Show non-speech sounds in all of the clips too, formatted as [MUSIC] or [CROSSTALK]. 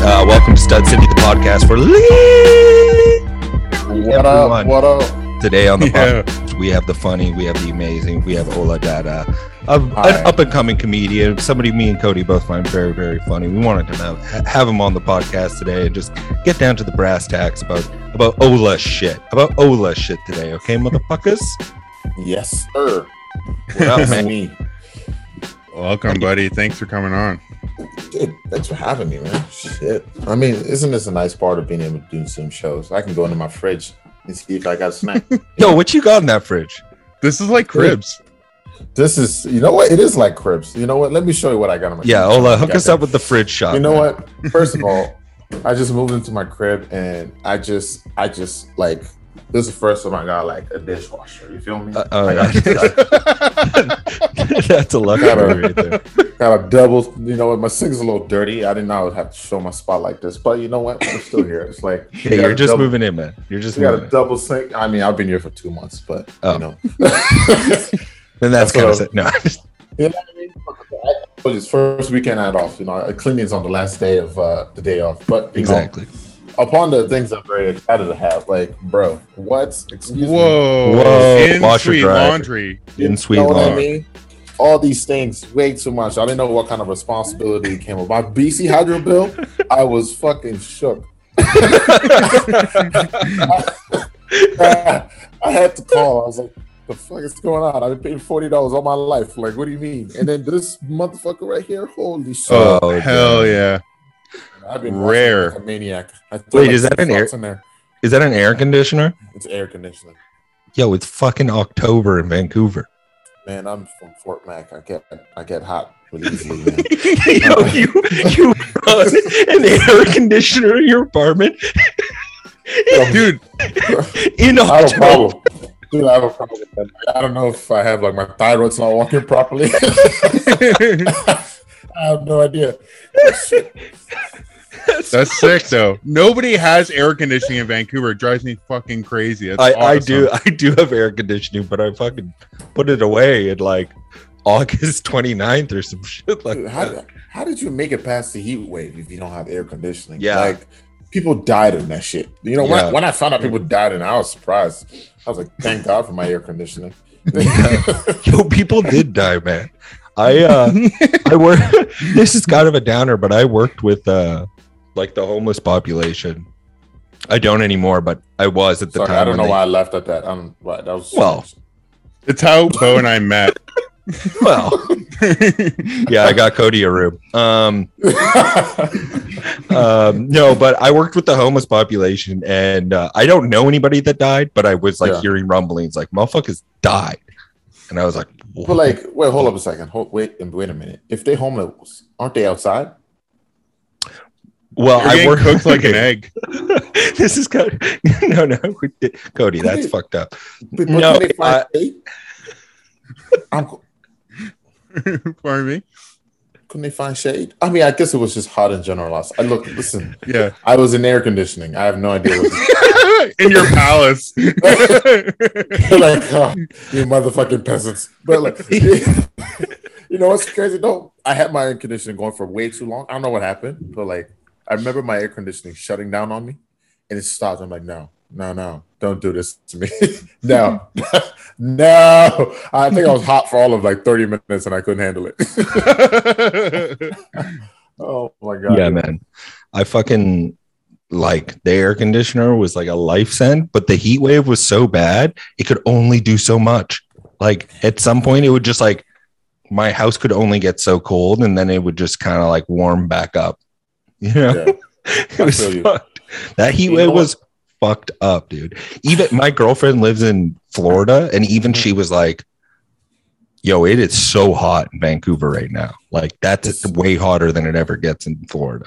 Uh, welcome to Stud City, the podcast for Lee. What up? What up? Today on the Yeah. podcast, we have the funny, we have the amazing, we have Ola Dada, a, Hi. an up and coming comedian, somebody me and Cody both find very, very funny. We wanted to have, have him on the podcast today and just get down to the brass tacks about about Ola shit, about Ola shit today. Okay, motherfuckers. Yes, sir. What up, man? Me. Welcome, buddy. Thanks for coming on. Dude, thanks for having me, man. Shit. I mean, isn't this a nice part of being able to do some shows? I can go into my fridge and see if I got a snack. [LAUGHS] Yo, what you got in that fridge? This is like cribs. this is, you know what? It is like cribs. You know what? Let me show you what I got in my Yeah. Ola, hook us that. up with the fridge shot. You know man. what? First of [LAUGHS] all, I just moved into my crib and I just, I just like, this is the first time I got like a dishwasher. You feel me? Uh, oh, I got, yeah. [LAUGHS] That's a luxury right there. got a double. You know what? My sink's a little dirty. I didn't know I would have to show my spot like this, but you know what? I'm still here. It's like [LAUGHS] you got you're just double- moving in, man. You're just You got a in. double sink. I mean, I've been here for two months, but Oh. you know, [LAUGHS] Then that's That's kind of it. No, you know what I mean. I told you, it's first weekend I had off. You know, cleaning's on the last day of uh, the day off. But exactly. know, upon the things I'm very excited to have, like, bro, what? Excuse me. Whoa. Whoa, In washer sweet dryer. laundry. In sweet you know what I laundry. mean? All these things, way too much. I didn't know what kind of responsibility came with my BC Hydro bill. [LAUGHS] I was fucking shook. [LAUGHS] I had to call. I was like, "The fuck is going on? I've been paying forty dollars all my life. Like, what do you mean?" And then this motherfucker right here, holy shit! Oh, hell yeah. I've been rare. like a maniac. I Wait, is that an air- bucks in there? Is that an air conditioner? It's air conditioning. Yo, it's fucking October in Vancouver. Man, I'm from Fort Mac. I get I get hot really [LAUGHS] easily. Yo, you you run an air conditioner in your apartment [LAUGHS] Dude, in I have a October. problem. Dude, I have a problem with that. I don't know if I have like my thyroid's not working properly. [LAUGHS] I have no idea. That's sick though. [LAUGHS] Nobody has air conditioning in Vancouver. It drives me fucking crazy. That's I, I do [LAUGHS] I do have air conditioning, but I fucking put it away at like August [LAUGHS] 29th or some shit like Dude, how, that. how did you make it past the heat wave if you don't have air conditioning? Yeah. Like people died in that shit. You know, when, Yeah. I, when I found out people died and I was surprised. I was like, thank God for my air conditioning. Yo, people did die, man. I uh I work this is kind of a downer, but I worked with uh like the homeless population. I don't anymore, but I was at the Sorry, time. I don't know they- why I left at that. Um, right, that was Well. It's how Bo and I met. [LAUGHS] Well, yeah, I got Cody a room. Um, [LAUGHS] um, no, but I worked with the homeless population, and uh, I don't know anybody that died, but I was like Yeah. hearing rumblings, like motherfuckers died, and I was like, but like, wait, hold up a second. Hold, wait, and wait a minute. If they homeless, aren't they outside? Well, I work cooked like an [LAUGHS] egg. [LAUGHS] this is kind [LAUGHS] no, no, Cody, that's fucked up. But, but No, can they find shade? I'm, Pardon me? couldn't they find shade? I mean, I guess it was just hot in general. I, I look, listen, Yeah. I was in air conditioning. I have no idea. What in your palace. like, oh, you motherfucking peasants. But like, you know what's crazy though? I had my air conditioning going for way too long. I don't know what happened, but like, I remember my air conditioning shutting down on me, and it stopped. I'm like, no, no, no, don't do this to me. [LAUGHS] no, [LAUGHS] no. I think I was hot for all of like 30 minutes, and I couldn't handle it. [LAUGHS] oh my god. Yeah, man. I fucking like the air conditioner was like a life send, but the heat wave was so bad it could only do so much. Like at some point, it would just like my house could only get so cold, and then it would just kind of like warm back up. You know, Yeah. [LAUGHS] it was you. fucked. That heat wave was fucked up, dude. Even my girlfriend lives in Florida, and even she was like, "Yo, it is so hot in Vancouver right now. Like that's It's- way hotter than it ever gets in Florida."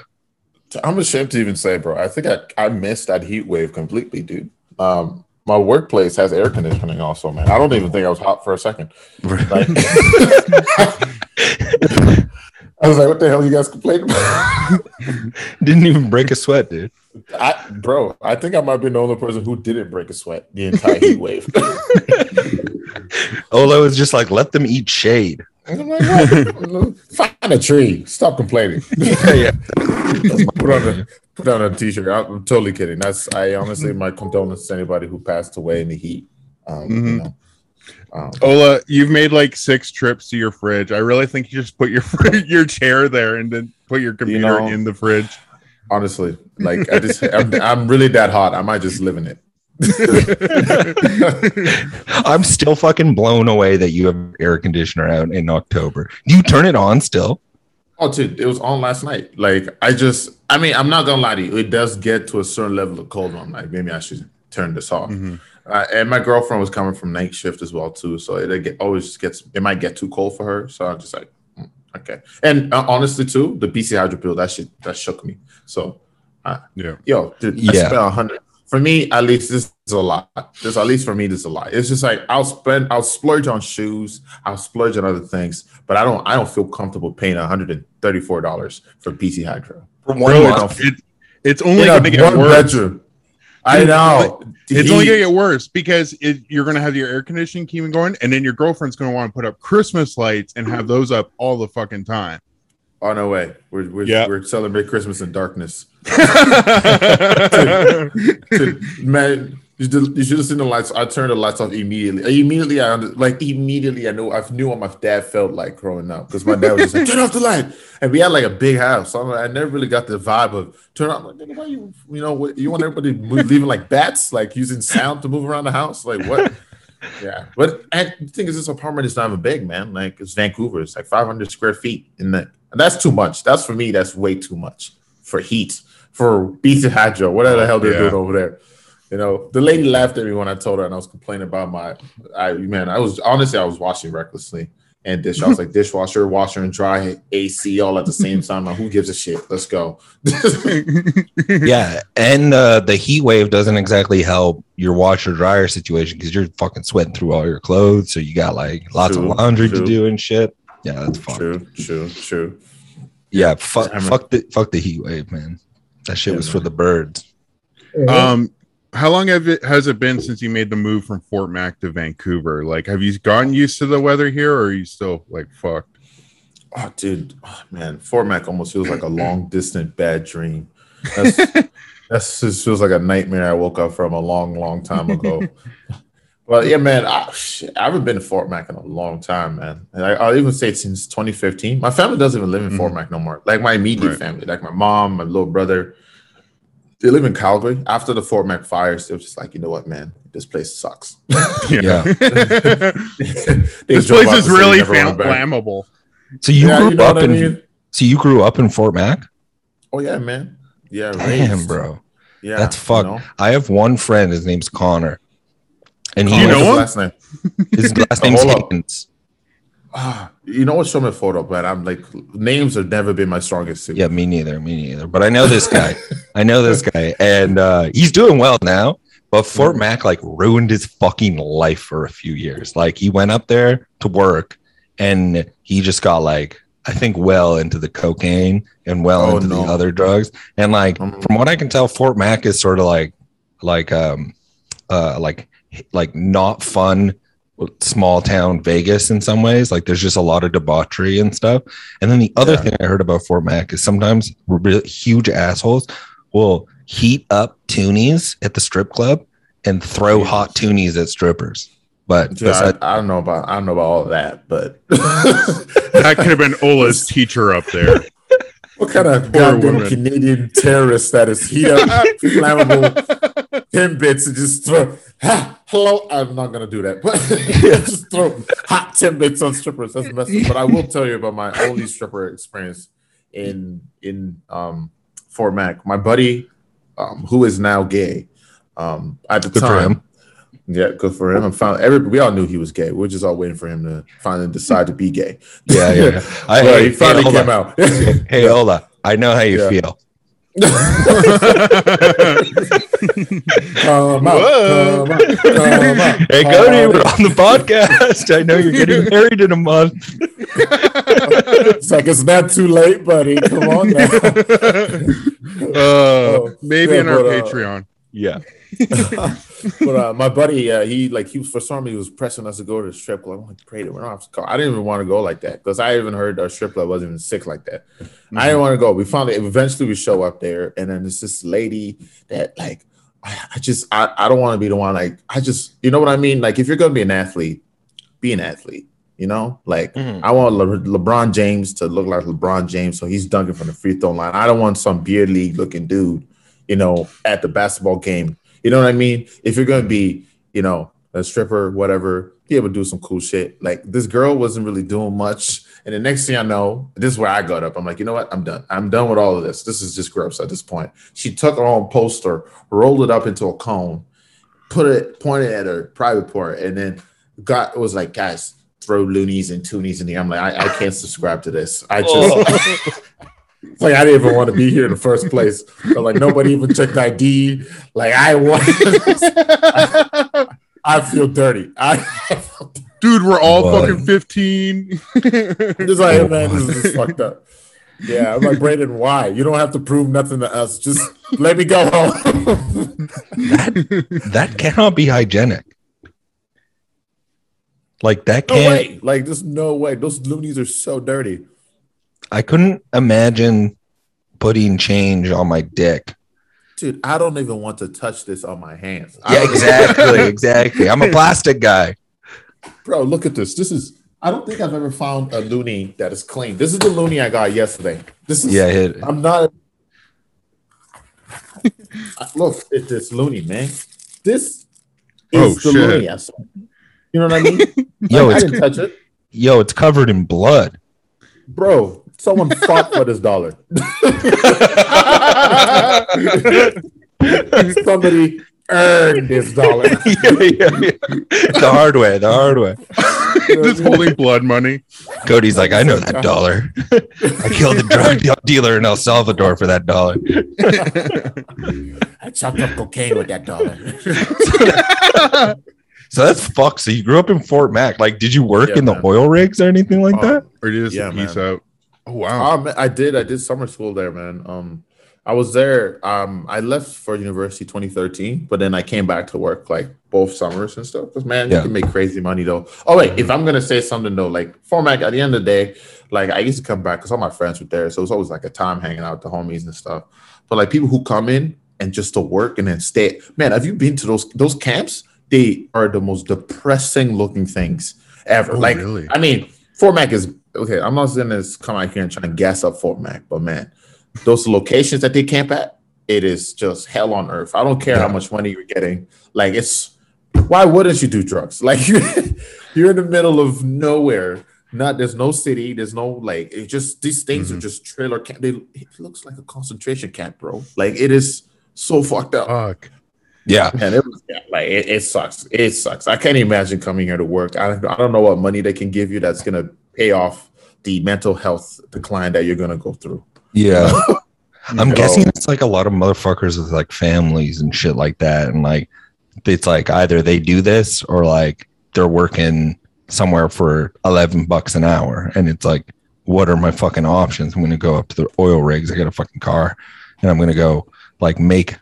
I'm ashamed to even say, bro. I think I, I missed that heat wave completely, dude. Um, my workplace has air conditioning also, man. I don't even think I was hot for a second. Like, [LAUGHS] [LAUGHS] I was like, what the hell you guys complaining about? [LAUGHS] Didn't even break a sweat, dude. I, bro, I think I might be the only person who didn't break a sweat the entire heat wave. [LAUGHS] Ola was just like, let them eat shade. I'm like, what? Find a tree. Stop complaining. [LAUGHS] yeah, yeah. put on a put on a t-shirt. I'm totally kidding. That's I honestly my condolences to anybody who passed away in the heat. Um, you Mhm. know. Um, Ola, you've made like six trips to your fridge. I really think you just put your fr- [LAUGHS] your chair there and then put your computer know- in the fridge. honestly, like I just I'm, I'm really that hot. I might just live in it. [LAUGHS] I'm still fucking blown away that you have air conditioner out in October. Do you turn it on still? Oh, dude, it was on last night. Like I just, I mean, I'm not gonna lie to you. It does get to a certain level of cold. where I'm like, maybe I should turn this off. Mhm. Uh, and my girlfriend was coming from night shift as well too, so it, it always gets it might get too cold for her. So I'm just like, mm, okay. And uh, honestly, too, the BC Hydro bill that shit that shook me. So, uh, Yeah. yo, dude, I Yeah. spent a hundred. For me, at least this is a lot. This at least for me, this is a lot. It's just like I'll spend, I'll splurge on shoes, I'll splurge on other things, but I don't, I don't feel comfortable paying 134 dollars for BC Hydro. For one Bro, month? it's, it, it's only a going to get one worse. bedroom. I know. It's He- only going to get worse because it, you're going to have your air conditioning keeping going, and then your girlfriend's going to want to put up Christmas lights and have those up all the fucking time. Oh no way. We're we're, Yeah. we're celebrating Christmas in darkness. [LAUGHS] [LAUGHS] yeah, Dude, Man, you, did, you should have seen the lights. I turned the lights off immediately. Immediately, I under, like immediately. I knew I knew what my dad felt like growing up because my dad was just like, "Turn off the light," and we had like a big house. So I never really got the vibe of turn off. Like, why you you know what you want everybody move, leaving like bats, like using sound to move around the house? Like what? [LAUGHS] Yeah, but and the thing is, this apartment is not even big, man. Like it's Vancouver. It's like 500 square feet, and that and that's too much. That's for me. That's way too much for heat for BC Hydro. Whatever the hell they're Yeah. doing over there. You know, the lady laughed at me when I told her, and I was complaining about my. I man, I was honestly, I was washing recklessly and dish. I was like dishwasher, washer, and dry AC all at the same [LAUGHS] time. Like, who gives a shit? Let's go. [LAUGHS] yeah, and uh, the heat wave doesn't exactly help your washer dryer situation because you're fucking sweating through all your clothes, so you got like lots True, of laundry to do and shit. Yeah, that's fucked. true, true, true. Yeah, fuck, fuck the fuck the heat wave, man. That shit Yeah, was for the birds. um, how long have it has it been since you made the move from Fort Mac to Vancouver? Like, have you gotten used to the weather here, or are you still like fucked? Oh, dude, oh, man, Fort Mac almost feels like a [CLEARS THROAT] long distant bad dream. That's [LAUGHS] that's just feels like a nightmare I woke up from a long, long time ago. [LAUGHS] but yeah, man, I, shit, I haven't been to Fort Mac in a long time, man. And I, I'll even say since 2015. My family doesn't even live in Fort mm-hmm. Mac no more. Like my immediate Right. family, like my mom, my little brother, they live in Calgary. After the Fort Mac fires, they were just like, you know what, man, this place sucks. [LAUGHS] Yeah. [LAUGHS] This place is really never fam- flammable. So you Yeah, grew you know up what I in mean? so you grew up in Fort Mac? Oh yeah, man. Yeah, Damn, raised. bro. Yeah, That's you fucked. know? I have one friend, his name's Connor. And he You What's know his him? Last name? his last [LAUGHS] name's hold Ah, [SIGHS] you know what's Show me a photo, but I'm like names have never been my strongest suit. Yeah, me neither. Me neither. But I know this guy. [LAUGHS] I know this guy, and uh, he's doing well now. But Fort Mac like ruined his fucking life for a few years. Like he went up there to work, and he just got like I think well into the cocaine and well Oh, into no. the other drugs. And like Mhm. from what I can tell, Fort Mac is sort of like like um uh like like not fun small town Vegas in some ways. Like there's just a lot of debauchery and stuff. And then the other Yeah. thing I heard about Fort Mac is sometimes really huge assholes will heat up toonies at the strip club and throw Jesus. hot toonies at strippers. But Yeah, besides, I, I don't know about I don't know about all of that, but [LAUGHS] That could have been Ola's [LAUGHS] teacher up there. what kind of goddamn. Canadian terrorist that is heat up [LAUGHS] flammable tin bits and just throw ha, hello? I'm not gonna do that, [LAUGHS] but [LAUGHS] just throw hot tin bits on strippers. That's messed up. But I will tell you about my only stripper experience in in um Fort Mac. My buddy, um, who is now gay, um, at the Good for time. him. Yeah, good for him. And found every we all knew he was gay. We are just all waiting for him to finally decide to be gay. yeah, yeah. [LAUGHS] I, Well, hey, he finally hey, came out. hey, Ola, I know how you Yeah. feel. Come out, Whoa. come out, come out. Hey, Cody, we're on the podcast. I know you're getting married in a month. It's like it's not too late, buddy. Come on now. Uh, Oh, maybe yeah, in our but, uh, Patreon. Yeah. [LAUGHS] but uh, my buddy, uh, he like he was for some reason he was pressing us to go to the strip club. I'm like, great, we don't have. I didn't even want to go like that because I even heard our strip club wasn't even sick like that. I didn't want to go. We finally eventually we show up there, and then it's this lady that like I, I just I, I don't want to be the one like I just you know what I mean. Like if you're gonna be an athlete, be an athlete. You know, like Mhm. I want Le- LeBron James to look like LeBron James, so he's dunking from the free throw line. I don't want some beard league looking dude, you know, at the basketball game. You know what I mean? If you're gonna be, you know, a stripper, whatever, be able to do some cool shit. Like this girl wasn't really doing much, and the next thing I know, this is where I got up. I'm like, you know what? I'm done. I'm done with all of this. This is just gross at this point. She took her own poster, rolled it up into a cone, put it, pointed at her private part, and then got was like, guys, throw loonies and toonies in here. I'm like, I, I can't subscribe to this. I just oh. [LAUGHS] it's like I didn't even want to be here in the first place. But like nobody even checked ID. Like I want [LAUGHS] I feel dirty. I Dude, we're all What? fucking 15. just like oh hey, man, this is just fucked up. Yeah, I'm like Brandon, why? You don't have to prove nothing to us. Just let me go home. That that cannot be hygienic. Like that can't way. Like there's no way. Those loonies are so dirty. I couldn't imagine putting change on my dick. Dude, I don't even want to touch this on my hands. Yeah, exactly, [LAUGHS] exactly. I'm a plastic guy. Bro, look at this. This is I don't think I've ever found a loony that is clean. This is the loony I got yesterday. This is Yeah, hit. I'm not. [LAUGHS] Look at this loony, man. This is Oh, the shit. loony. I saw. You know what I mean? [LAUGHS] Yo, Like, I didn't touch it, yo, it's covered in blood. bro. Someone fought for this dollar. [LAUGHS] Somebody earned this dollar. [LAUGHS] yeah, yeah, yeah. The hard way, the hard way. [LAUGHS] Just holding blood money. Cody's like, I know that dollar. I killed a drug dealer in El Salvador for that dollar. I chopped up cocaine with that dollar. So that's fucked. So you grew up in Fort Mac. Like, did you work Yeah, in the man. oil rigs or anything like Oh, that? Or did you just Yeah, peace man. out. Oh, wow. Um, I did. I did summer school there, man. Um, I was there. Um, I left for university 2013, but then I came back to work like both summers and stuff. Because man, Yeah. you can make crazy money though. Oh wait, if I'm gonna say something though, like Fort Mac, at the end of the day, like I used to come back because all my friends were there, so it was always like a time hanging out with the homies and stuff. But like people who come in and just to work and then stay, man, have you been to those those camps? They are the most depressing looking things ever. Oh, like really? I mean, Fort Mac is okay. I'm not saying this come out here and try and gas up Fort Mac, but man, those locations that they camp at, it is just hell on earth. I don't care how much money you're getting. Like it's why wouldn't you do drugs? [LAUGHS] Like you're, you're in the middle of nowhere. Not there's no city, there's no like it just these things are Mhm. just trailer camp. They, it looks like a concentration camp, bro. Like it is so fucked up. Fuck. Yeah. Man, it was yeah, like it, it sucks. It sucks. I can't imagine coming here to work. I, I don't know what money they can give you that's gonna pay off the mental health decline that you're gonna go through. Yeah. [LAUGHS] [LAUGHS] I'm No. guessing it's like a lot of motherfuckers with like families and shit like that. And like, it's like either they do this or like they're working somewhere for 11 bucks an hour. And it's like, what are my fucking options? I'm going to go up to the oil rigs. I got a fucking car and I'm going to go like make,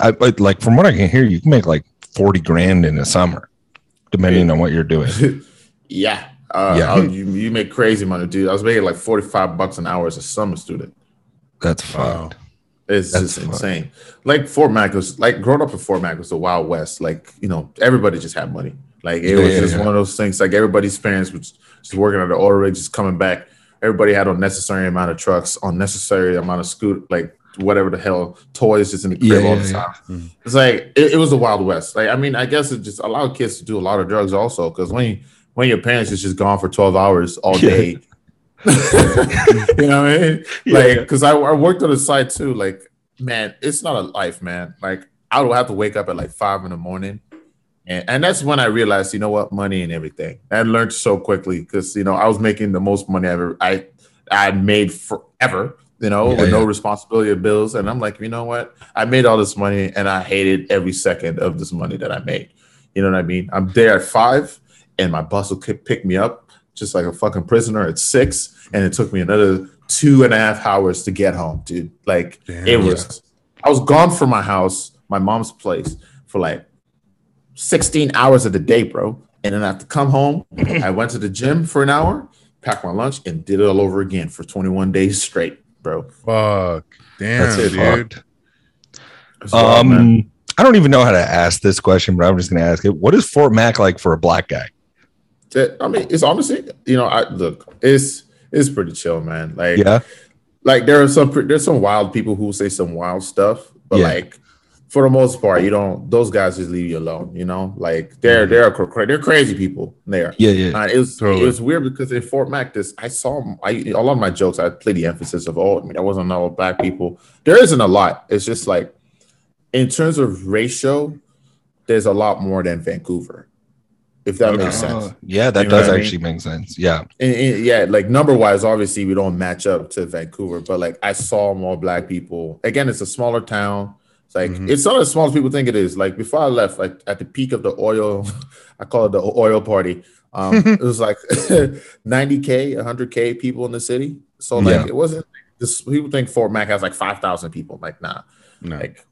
I, I- like from what I can hear, you can make like 40 grand in a summer, depending on what you're doing. [LAUGHS] yeah. Uh, Yeah. You, you make crazy money, dude. I was making like 45 bucks an hour as a summer student. That's Wow. fucked. It's That's just insane. Like Fort Mac was like growing up in Fort Mac was the Wild West. Like, you know, everybody just had money. Like it Yeah, was just yeah. one of those things. Like everybody's parents was just working at the oil rig, just coming back. Everybody had unnecessary amount of trucks, unnecessary amount of scoot, like whatever the hell, toys just in the crib Yeah, all the time. Mhm. It's like it, it was the Wild West. Like I mean, I guess it just allowed kids to do a lot of drugs also because when you, when your parents is just gone for 12 hours all Yeah. day. [LAUGHS] you know what I mean? Like, because I, I worked on the site too. Like, man, it's not a life, man. Like, I would have to wake up at like five in the morning. And, and that's when I realized, you know what, money and everything. I learned so quickly because you know I was making the most money ever I I made forever, you know, Yeah, with no responsibility of bills. And I'm like, you know what? I made all this money and I hated every second of this money that I made. You know what I mean? I'm there at five, and my bus will pick me up just like a fucking prisoner at six, and it took me another two and a half hours to get home, dude. Like Damn. it was, I was gone from my house. My my mom's place for like 16 hours of the day, bro. And then I have to come home. I went to the gym for an hour, packed my lunch, and did it all over again for 21 days straight, bro. Fuck. Damn, That's it, dude. It's wild. Um, I don't even know how to ask this question, but I'm just gonna ask it. What is Fort Mac like for a black guy? That- I mean, it's honestly, you know, I look, it's it's pretty chill, man. Like, Yeah, like there are some there's some wild people who say some wild stuff, but Yeah. like for the most part, you don't. Those guys just leave you alone. You know, like they're they're cra- they're crazy people. There. yeah, yeah. Uh, it was Totally. it was weird because in Fort Mac, this I saw I a lot of my jokes. I play the emphasis of oh, I mean, there wasn't all black people. There isn't a lot. It's just like in terms of ratio, there's a lot more than Vancouver, if that Okay. makes sense. Uh, yeah, that You does what I actually make sense. Yeah, And, and, yeah, like number wise, obviously we don't match up to Vancouver, but like I saw more black people. Again, it's a smaller town. It's like Mhm. it's not as small as people think it is. Like before I left, like at the peak of the oil, [LAUGHS] I call it the oil party. Um, [LAUGHS] it was like [LAUGHS] 90k, 100k people in the city. So like Yeah. it wasn't. This people think Fort Mac has like 5,000 people. Like nah, No. like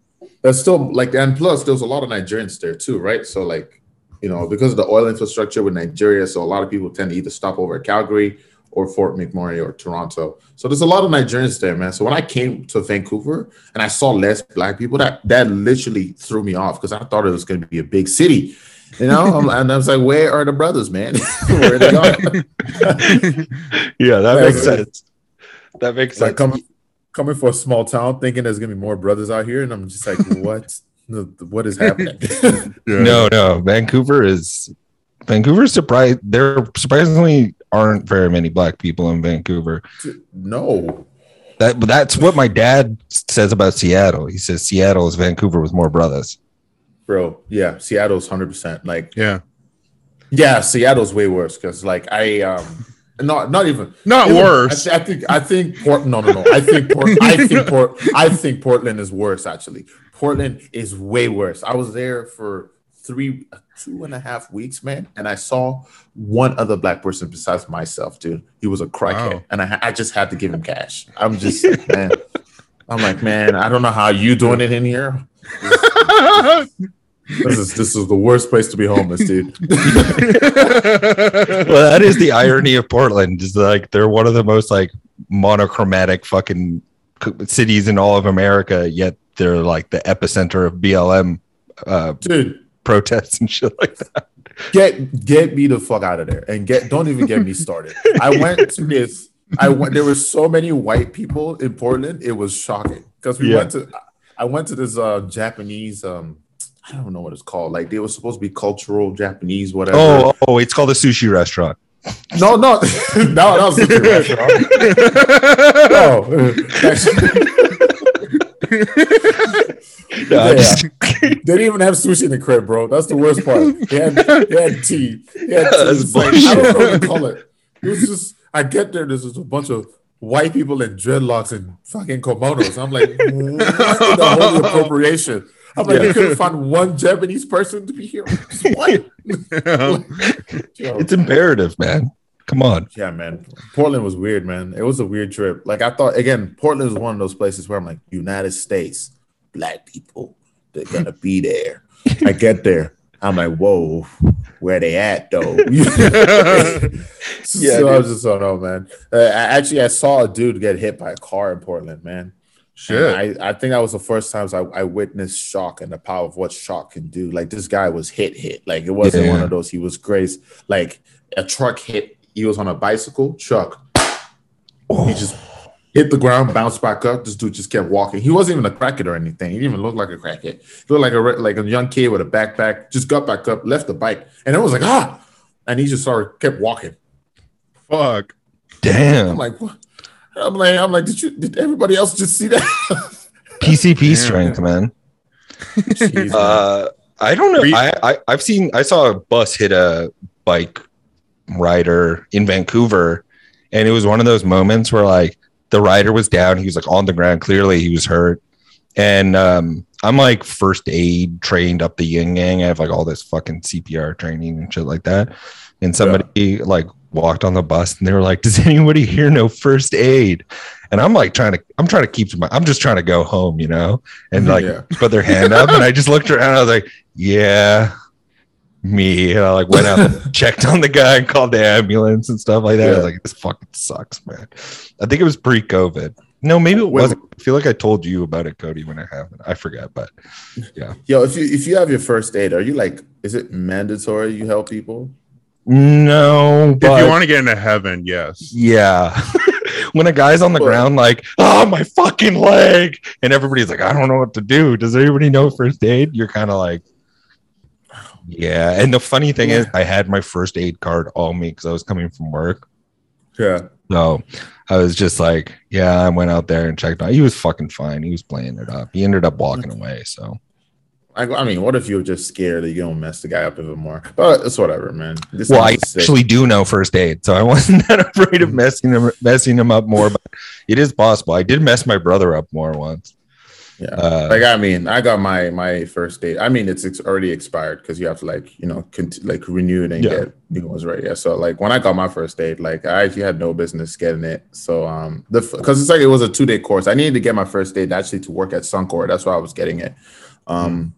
that's still like and plus there's a lot of Nigerians there too, right? So like you know because of the oil infrastructure with Nigeria, so a lot of people tend to either stop over at Calgary or Fort McMurray or Toronto. So there's a lot of Nigerians there, man. So when I came to Vancouver and I saw less black people, that that literally threw me off because I thought it was going to be a big city. You know, and I was like, "Where are the brothers, man? [LAUGHS] Where are they going?" [LAUGHS] yeah, that Yeah, makes sense. That makes like sense. coming coming for a small town, thinking there's gonna be more brothers out here, and I'm just like, "What? What is happening?" [LAUGHS] [LAUGHS] Yeah. No, no, Vancouver is Vancouver surprised. There surprisingly aren't very many black people in Vancouver. no. That that's what my dad says about Seattle. He says Seattle is Vancouver with more brothers. Bro, yeah, Seattle's hundred percent. Like, Yeah. yeah, Seattle's way worse because, like, I um, not not even Not even- worse. I, I think I think Port. No, no, no. I think Port. I think Port. I think Portland is worse. Actually, Portland is way worse. I was there for three, two and a half weeks, man, and I saw one other black person besides myself, dude. He was a crackhead, Wow. and I, I just had to give him cash. I'm just man. I'm like, man, I don't know how you doing it in here. [LAUGHS] This is this is the worst place to be homeless, dude. [LAUGHS] Well, that is the irony of Portland. Is like they're one of the most like monochromatic fucking c- cities in all of America. Yet they're like the epicenter of BLM uh, dude, protests and shit like that. get get me the fuck out of there and get don't even get me started. I went to this. I went. There were so many white people in Portland. It was shocking because we Yeah. went to. I went to this uh Japanese. um I don't know what it's called. Like they were supposed to be cultural Japanese, whatever. Oh, oh, it's called a sushi restaurant. No, no, [LAUGHS] no, that was a good restaurant. [LAUGHS] No, No, Yeah. just- [LAUGHS] They didn't even have sushi in the crib, bro. That's the worst part. They had, they had tea. They had tea. That's like, I don't know what to call it. It was just, I get there, there's just a bunch of white people in dreadlocks and fucking kimonos. I'm like, what the holy appropriation? I'm like, Yeah. you couldn't find one Japanese person to be here. Yo. [LAUGHS] [LAUGHS] it's imperative, man. Come on. Yeah, man. Portland was weird, man. It was a weird trip. Like I thought, again, Portland is one of those places where I'm like, United States, black people, they're gonna be there. I get there. I'm like, whoa, where they at though? [LAUGHS] so Yeah, I was just, oh no, man. Uh, I, actually, I saw a dude get hit by a car in Portland, man. Shit. And I, I think that was the first times I, I witnessed shock and the power of what shock can do. Like this guy was hit, hit. Like it wasn't Yeah. one of those. He was grazed. Like a truck hit. He was on a bicycle. Truck. He just hit the ground, bounced back up. This dude just kept walking. He wasn't even a crackhead or anything. He didn't even look like a crackhead. He looked like a like a young kid with a backpack. Just got back up, left the bike, and it was like ah, and he just started kept walking. Fuck. Damn. I'm like, what? I'm like, I'm like, did you? Did everybody else just see that? [LAUGHS] PCP Damn. strength, man. Jeez, man. Uh, I don't know. Re- I, I I've seen. I saw a bus hit a bike rider in Vancouver, and it was one of those moments where like the rider was down. He was like on the ground. Clearly, he was hurt. And um, I'm like first aid trained up the yin yang. I have like all this fucking CPR training and shit like that. And somebody like walked on the bus and they were like, Does [LAUGHS] anybody here know first aid? And I'm like trying to, I'm trying to keep my, I'm just trying to go home, you know, and like Yeah. put their hand up. And I just looked around. I was like, Yeah, me. And I like went out, [LAUGHS] checked on the guy, and called the ambulance and stuff like that. I was like, This fucking sucks, man. I think it was pre COVID. No, maybe it wasn't. I feel like I told you about it, Cody, when it happened. I forget, but yeah. Yo, if you if you have your first aid, are you like, is it mandatory you help people? No. If you want to get into heaven, yes. Yeah. [LAUGHS] when a guy's on the But- ground, like, oh, my fucking leg. And everybody's like, I don't know what to do. Does anybody know first aid? You're kind of like, yeah. And the funny thing is, I had my first aid card all me because I was coming from work. Yeah. So I was just like, yeah, I went out there and checked on. He was fucking fine. He was playing it up. He ended up walking away. So I, I mean, what if you're just scared that you're gonna mess the guy up even more? But it's whatever, man. This well, I sick. actually do know first aid, so I [LAUGHS] wasn't that afraid of messing him messing him up more. But it is possible. I did mess my brother up more once. yeah. Uh, like I mean, I got my my first date. I mean, it's, it's already expired because you have to like you know cont- like renew it and Yeah. get new ones right. Yeah. So like when I got my first date, like I actually had no business getting it. So um the because it's like it was a two day course. I needed to get my first date actually to work at Suncor. That's why I was getting it. Um.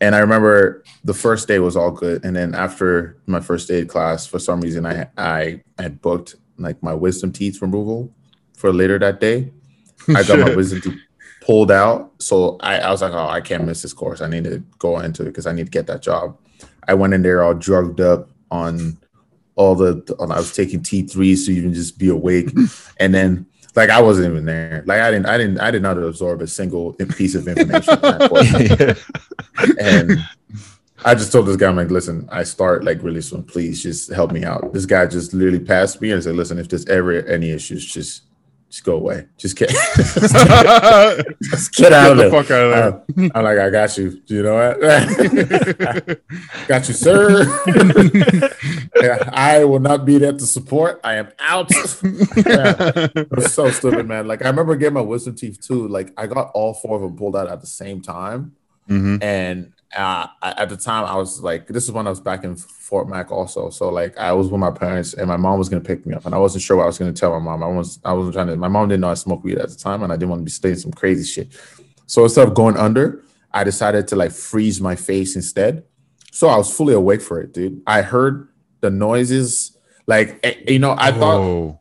And I remember the first day was all good, and then after my first aid class, for some reason, I I had booked like my wisdom teeth removal for later that day. I got my [LAUGHS] wisdom teeth pulled out. So I, I was like, oh, I can't miss this course. I need to go into it because I need to get that job. I went in there all drugged up on all the, on, I was taking T3 so you can just be awake. [LAUGHS] and then like I wasn't even there. Like I didn't, I didn't, I did not absorb a single piece of information. [LAUGHS] and I just told this guy, I'm like, listen, I start like really soon. Please just help me out. This guy just literally passed me and said, listen, if there's ever any issues, just just go away. Just [LAUGHS] get, Get just get out of the there. fuck out of Uh, I'm like, I got you. You know what? [LAUGHS] got you, sir. [LAUGHS] Yeah, I will not be there to support. I am out. Yeah. So stupid, man. Like I remember getting my wisdom teeth too. Like I got all four of them pulled out at the same time. Mhm. And uh, at the time, I was like, this is when I was back in Fort Mac also. So like, I was with my parents, and my mom was gonna pick me up, and I wasn't sure what I was gonna tell my mom. I was, I wasn't trying to. My mom didn't know I smoked weed at the time, and I didn't want to be saying some crazy shit. So instead of going under, I decided to like freeze my face instead. So I was fully awake for it, dude. I heard the noises, like eh, you know, I thought. Oh.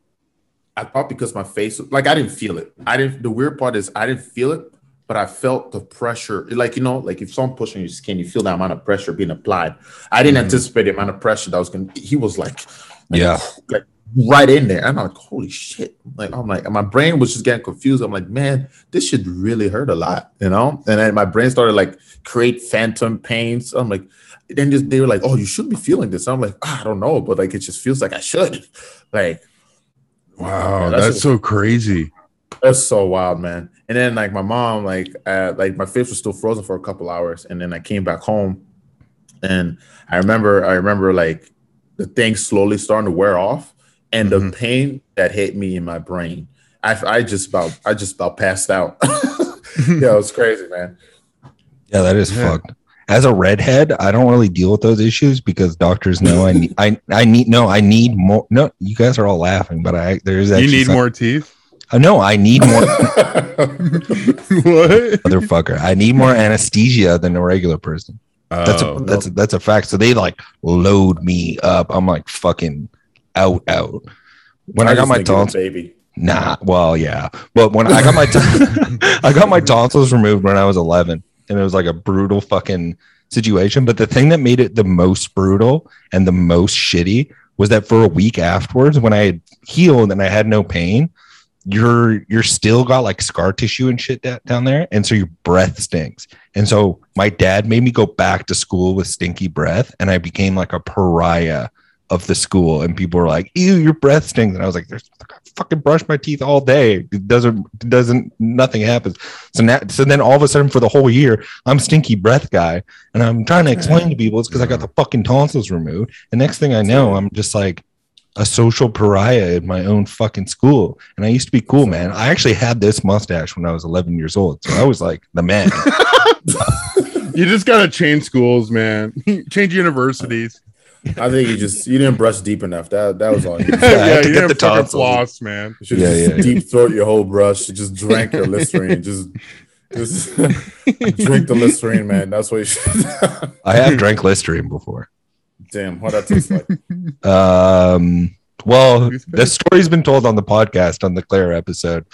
I thought because my face, like I didn't feel it. I didn't. The weird part is I didn't feel it, but I felt the pressure. Like you know, like if someone pushing your skin, you feel the amount of pressure being applied. I didn't Mhm. anticipate the amount of pressure that was going. to He was like, like, Yeah. [SIGHS] like right in there. And I'm like, holy shit! Like I'm like, my brain was just getting confused. I'm like, man, this should really hurt a lot, you know. And then my brain started like create phantom pains. I'm like, then just they were like, oh, you should be feeling this. I'm like, "Ah, I don't know, but like it just feels like I should, [LAUGHS] like. Wow, that's that's so crazy. That's so wild, man. And then like my mom, like uh, like my face was still frozen for a couple hours, and then I came back home, and I remember I remember like the thing slowly starting to wear off, and Mhm. the pain that hit me in my brain, I I just about I just about passed out. [LAUGHS] yeah, it was crazy, man. Yeah, that is Yeah. fucked. As a redhead, I don't really deal with those issues because doctors know I need I I need no I need more no you guys are all laughing but I there's You need some- more teeth. Uh, no I need more [LAUGHS] what? motherfucker I need more anesthesia than a regular person that's Oh. a that's a, that's a fact so they like load me up I'm like fucking out out when I, got my think tonsils baby. Nah, well, yeah, but when I got my ton- [LAUGHS] I got my tonsils removed when I was 11, and it was like a brutal fucking situation. But the thing that made it the most brutal and the most shitty was that for a week afterwards, when I had healed and I had no pain, you're you're still got like scar tissue and shit down there, and so your breath stinks. And so my dad made me go back to school with stinky breath, and I became like a pariah of the school. And people were like, "Ew, your breath stinks," and I was like, "There's I fucking brush my teeth all day. It doesn't it doesn't nothing happens." So now, so then all of a sudden for the whole year, I'm stinky breath guy, and I'm trying to explain to people it's because I got the fucking tonsils removed. And next thing I know, I'm just like a social pariah in my own fucking school. And I used to be cool, man. I actually had this mustache when I was 11 years old, so I was like the man. [LAUGHS] You just gotta change schools, man. [LAUGHS] change universities. I think you just you didn't brush deep enough. That that was all. You, [LAUGHS] I yeah, had to you get didn't the fucking tonsils. floss, man. you should Yeah, just yeah. deep throat your whole brush. You just drank your Listerine. Just just drink the Listerine, man. That's what you should. I have drank Listerine before. Damn, what that tastes like. [LAUGHS] Um, well, the story's been told on the podcast on the Claire episode,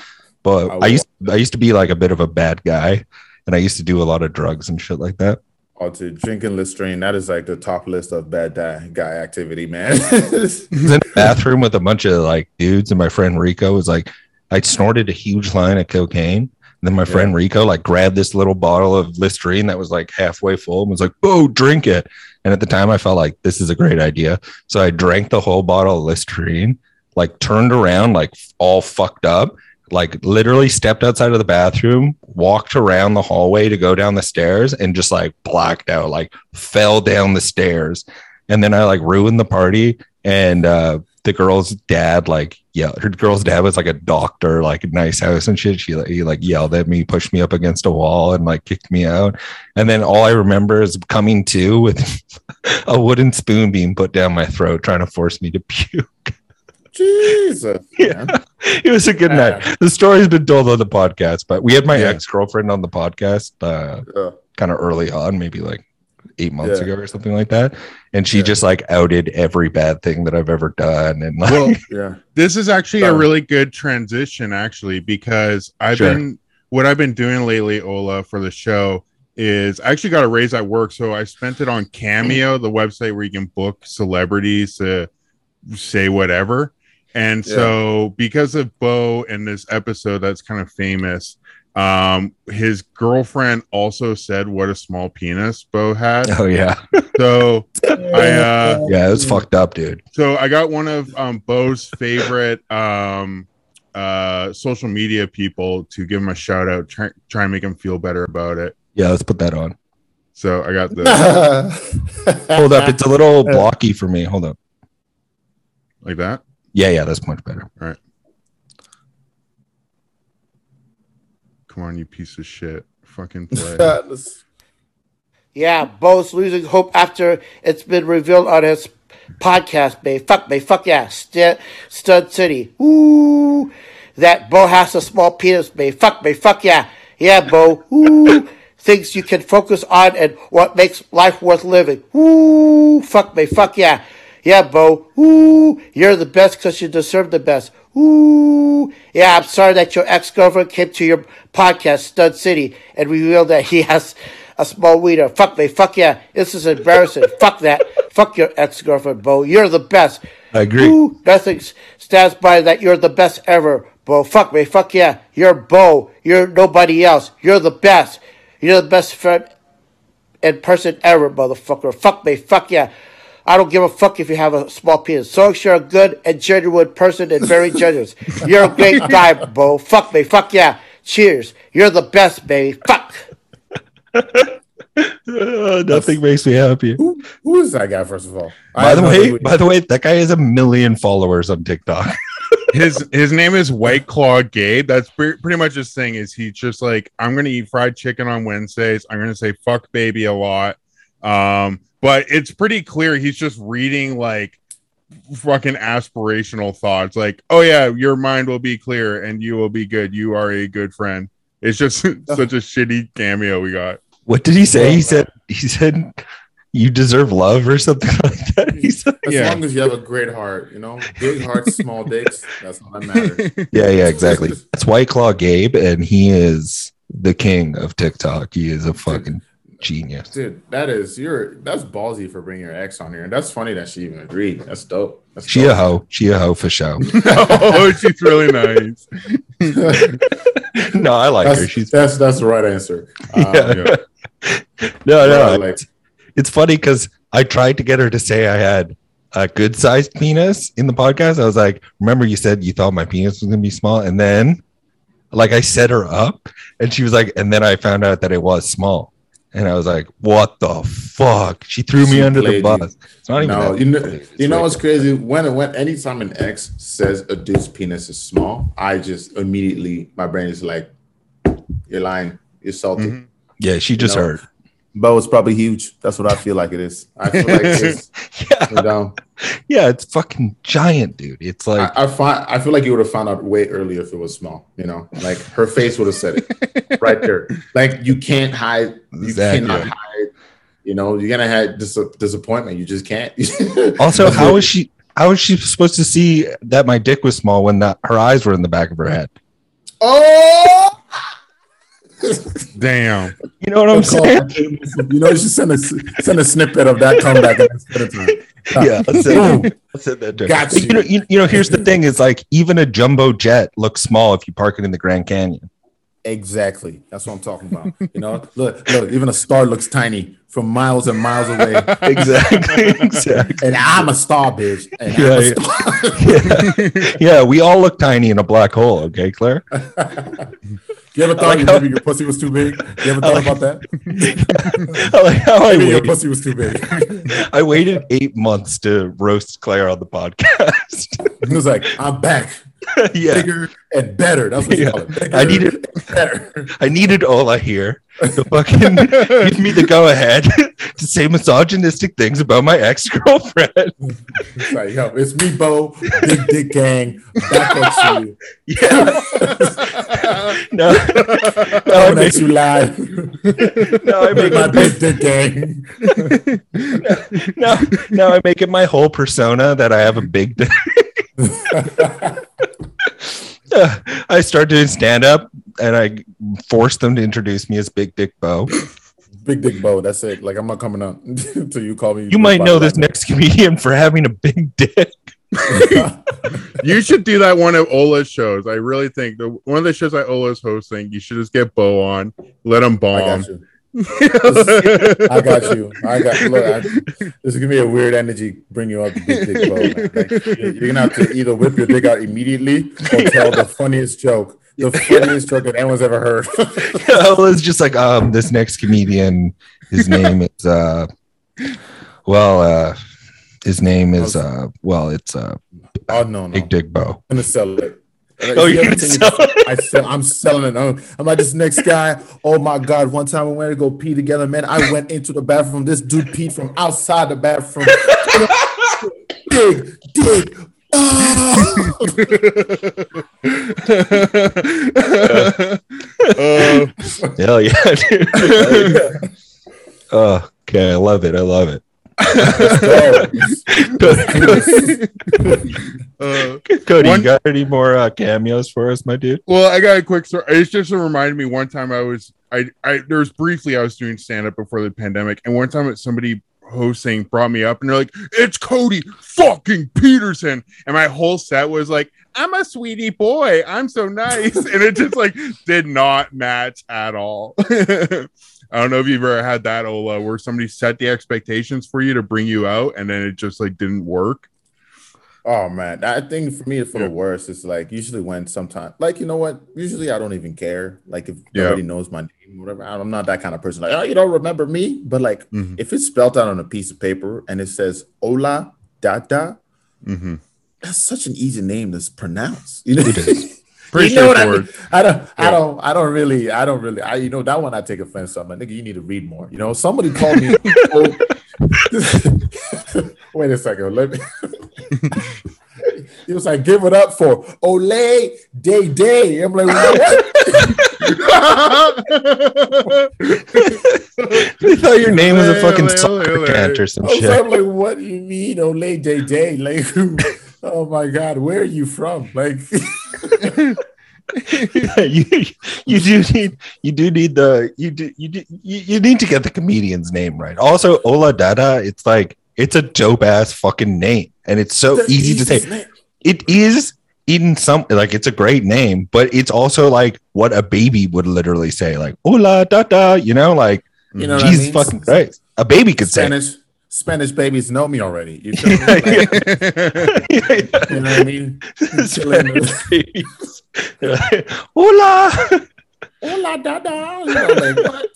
but I I used I used to be like a bit of a bad guy, and I used to do a lot of drugs and shit like that. Oh, to drinking Listerine, that is like the top list of bad guy, guy activity, man. [LAUGHS] I was in the bathroom with a bunch of like dudes, and my friend Rico was like, I snorted a huge line of cocaine. And then my friend Rico like grabbed this little bottle of Listerine that was like halfway full and was like, "Oh, drink it." And at the time, I felt like this is a great idea, so I drank the whole bottle of Listerine. Like turned around, like all fucked up. Like literally stepped outside of the bathroom, walked around the hallway to go down the stairs, and just like blacked out. Like fell down the stairs, and then I like ruined the party. And uh, the girl's dad like yeah her girl's dad was like a doctor like nice house and shit she like he like yelled at me pushed me up against a wall and like kicked me out and then all i remember is coming to with [LAUGHS] a wooden spoon being put down my throat trying to force me to [LAUGHS] puke Jesus, Yeah. man. [LAUGHS] it was a good Yeah. night the story's been told on the podcast but we had my Yeah. ex-girlfriend on the podcast uh Yeah. kind of early on maybe like eight months Yeah. ago or something like that and she Yeah. just like outed every bad thing that i've ever done and like Well, [LAUGHS] Yeah. this is actually a really good transition, actually, because I've Sure. been what I've been doing lately, Ola, for the show is I actually got a raise at work, so I spent it on Cameo, the website where you can book celebrities to say whatever. And so, because of Bo and this episode that's kind of famous, um, his girlfriend also said what a small penis Bo had. oh yeah. So [LAUGHS] I uh yeah it was fucked up dude. So I got one of um Bo's favorite um uh social media people to give him a shout out, try, try and make him feel better about it. yeah let's put that on. So I got [LAUGHS] the hold up it's a little blocky for me. Hold up. Like that. yeah yeah that's much better. Come on, you piece of shit. Fucking [LAUGHS] play. Yeah, Bo's losing hope after it's been revealed on his podcast, babe. Fuck, babe. Fuck yeah. St- Stud City. Ooh. That Bo has a small penis, babe. Fuck, babe. Fuck yeah. Yeah, Bo. Ooh. Things you can focus on and what makes life worth living. Ooh. Fuck, babe. Fuck yeah. Yeah, Bo. Ooh. You're the best because you deserve the best. Ooh. Yeah, I'm sorry that your ex girlfriend came to your podcast, Stud City, and revealed that he has a small wiener. Fuck me. Fuck yeah. This is embarrassing. [LAUGHS] Fuck that. Fuck your ex girlfriend, Bo. You're the best. I agree. Ooh, nothing stands by that you're the best ever, Bo. Fuck me. Fuck yeah. You're Bo. You're nobody else. You're the best. You're the best friend and person ever, motherfucker. Fuck me. Fuck yeah. I don't give a fuck if you have a small penis. So long as you're a good and genuine person and very [LAUGHS] generous. You're a great guy, Bo. Fuck me. Fuck yeah. Cheers. You're the best, baby. Fuck. Uh, nothing makes me happier. who, who is that guy? First of all, By have the way, clue. by the way, that guy has a million followers on TikTok. [LAUGHS] his his name is White Claw Gabe. That's pre- pretty much his thing. Is he just like I'm gonna eat fried chicken on Wednesdays. I'm gonna say fuck baby a lot. Um, but it's pretty clear he's just reading like fucking aspirational thoughts. Like, oh yeah, your mind will be clear and you will be good. You are a good friend. It's just [LAUGHS] such a shitty cameo we got. What did he say? He said he said you deserve love or something [LAUGHS] like that. He said, as Yeah. long as you have a great heart, you know, big hearts, [LAUGHS] small dicks. That's all that matters. yeah, yeah, exactly. That's White Claw Gabe, and he is the king of TikTok. He is a fucking genius. Dude, that is you're that's ballsy for bringing your ex on here, and that's funny that she even agreed. That's dope. That's She a hoe. She a hoe for show. [LAUGHS] oh, she's really nice. [LAUGHS] no, I like her. She's that's that's the right answer. [LAUGHS] Um, yeah. no, no. yeah, I- like it's funny because I tried to get her to say I had a good sized penis in the podcast. I was like, remember you said you thought my penis was gonna be small, and then like I set her up, and she was like, and then I found out that it was small, and I was like, what the fuck? She threw me She under the bus. It's not even. no, you know, It's you know like- what's crazy? When when anytime an ex says a dude's penis is small, I just immediately my brain is like, you're lying, you're salty. Mhm. Yeah, she just know, heard. Bo is probably huge. That's what I feel like it is. I feel like [LAUGHS] it's yeah, you know, yeah, it's fucking giant, dude. It's like I, I find I feel like you would have found out way earlier if it was small. You know, like her face would have said it [LAUGHS] right there. Like you can't hide. You Exactly. cannot hide. You know, you're gonna have dis- disappointment. You just can't. [LAUGHS] also how is she how is she supposed to see that my dick was small when that her eyes were in the back of her head? Oh. Damn. You know what I'm saying? You know, you should send a send a snippet of that comeback in of time. Yeah, I'll send that- I'll send that. Got But you know, you, you know, here's the thing: is like even a jumbo jet looks small if you park it in the Grand Canyon. Exactly. That's what I'm talking about. You know, look, look, even a star looks tiny from miles and miles away. Exactly, [LAUGHS] exactly. And I'm a star, bitch. Yeah, a yeah. star. Yeah, we all look tiny in a black hole. Okay, Claire. [LAUGHS] You ever thought like how- your pussy was too big? You ever thought like- about that? [LAUGHS] I like how I Maybe your pussy was too big. I waited eight months to roast Claire on the podcast. He was like, I'm back, [LAUGHS] yeah, bigger and better. That's what you Yeah. call it. Bigger I needed- better. I needed Ola here to fucking [LAUGHS] give me the go ahead [LAUGHS] to say misogynistic things about my ex girlfriend. It's like, yo, it's me, Bo, Big Dick Gang, back at you. Yeah. no, no, I make, you live. no, I make my Big Dick Gang. no, no, I make it my whole persona that I have a big dick. [LAUGHS] I start doing stand up and I force them to introduce me as Big Dick Bo. Big Dick Bo. That's it. Like I'm not coming up [LAUGHS] until you call me. You might know this next comedian for having a big dick. [LAUGHS] You should do that one of Ola's shows. I really think the one of the shows that Ola's hosting, you should just get Bo on, let him I bomb. [LAUGHS] I got you. I got. Look, I, this is gonna be a weird energy. Bring you up Big Dick Bo. Like, you're, gonna have to either whip your dick out immediately or tell the funniest joke. The funniest joke that anyone's ever heard. [LAUGHS] Ola's just like, um, this next comedian, his name is uh well uh his name is uh well it's uh oh no, no. Big Dick Bo. I'm gonna sell it. Oh, you're gonna sell? I sell, I'm selling it. I'm, I'm like this next guy. Oh my god! One time we went to go pee together, man. I went into the bathroom. This dude peed from outside the bathroom. Big dick. Ah! Uh, [LAUGHS] Hell yeah, dude. oh, okay, I love it. I love it. Uh, Cody, One- you got any more uh, cameos for us, my dude? well, I got a quick story. It's just reminded me one time I was I I there was briefly I was doing stand up before the pandemic, and one time somebody hosting brought me up and they're like, "It's Cody fucking Peterson," and my whole set was like, "I'm a sweetie boy, I'm so nice," [LAUGHS] and it just like did not match at all. [LAUGHS] I don't know if you've ever had that, Ola, where somebody set the expectations for you to bring you out, and then it just like didn't work. Oh man, I think for me, for Yeah. the worst, it's like usually when sometimes, like you know what? Usually I don't even care. Like if Yeah. nobody knows my name, or whatever. I'm not that kind of person. Like, oh, you don't remember me? But like, Mhm. if it's spelled out on a piece of paper and it says Ola Dada, Mhm. that's such an easy name to pronounce. [LAUGHS] You know, It is. Pretty You know what I mean? I don't, I don't, I don't really, I don't really, I, you know, that one I take offense on. Like, nigga, you need to read more. You know, somebody called me. oh, [LAUGHS] wait a second. Let me. [LAUGHS] he was like, give it up for Olay Day Day. I'm like, what? [LAUGHS] I thought your name was a fucking Hey, soccer hey, chant or some shit. I'm like, what do you mean, Olay Day Day? Like, oh my God, where are you from? Like, [LAUGHS] you you do need you do need the you do you do you, you need to get the comedian's name right. Also, Ola Dada, it's like it's a dope ass fucking name, and it's so the easy to say. name. It is in some like it's a great name, but it's also like what a baby would literally say, like Ola Dada. You know, like You know what I Jesus mean? fucking Christ, a baby could say. Spanish, babies know me already. You, me? [LAUGHS] Like, you know what I mean? [LAUGHS] Spanish [LAUGHS] babies. Hola. Hola, dada. You know, like.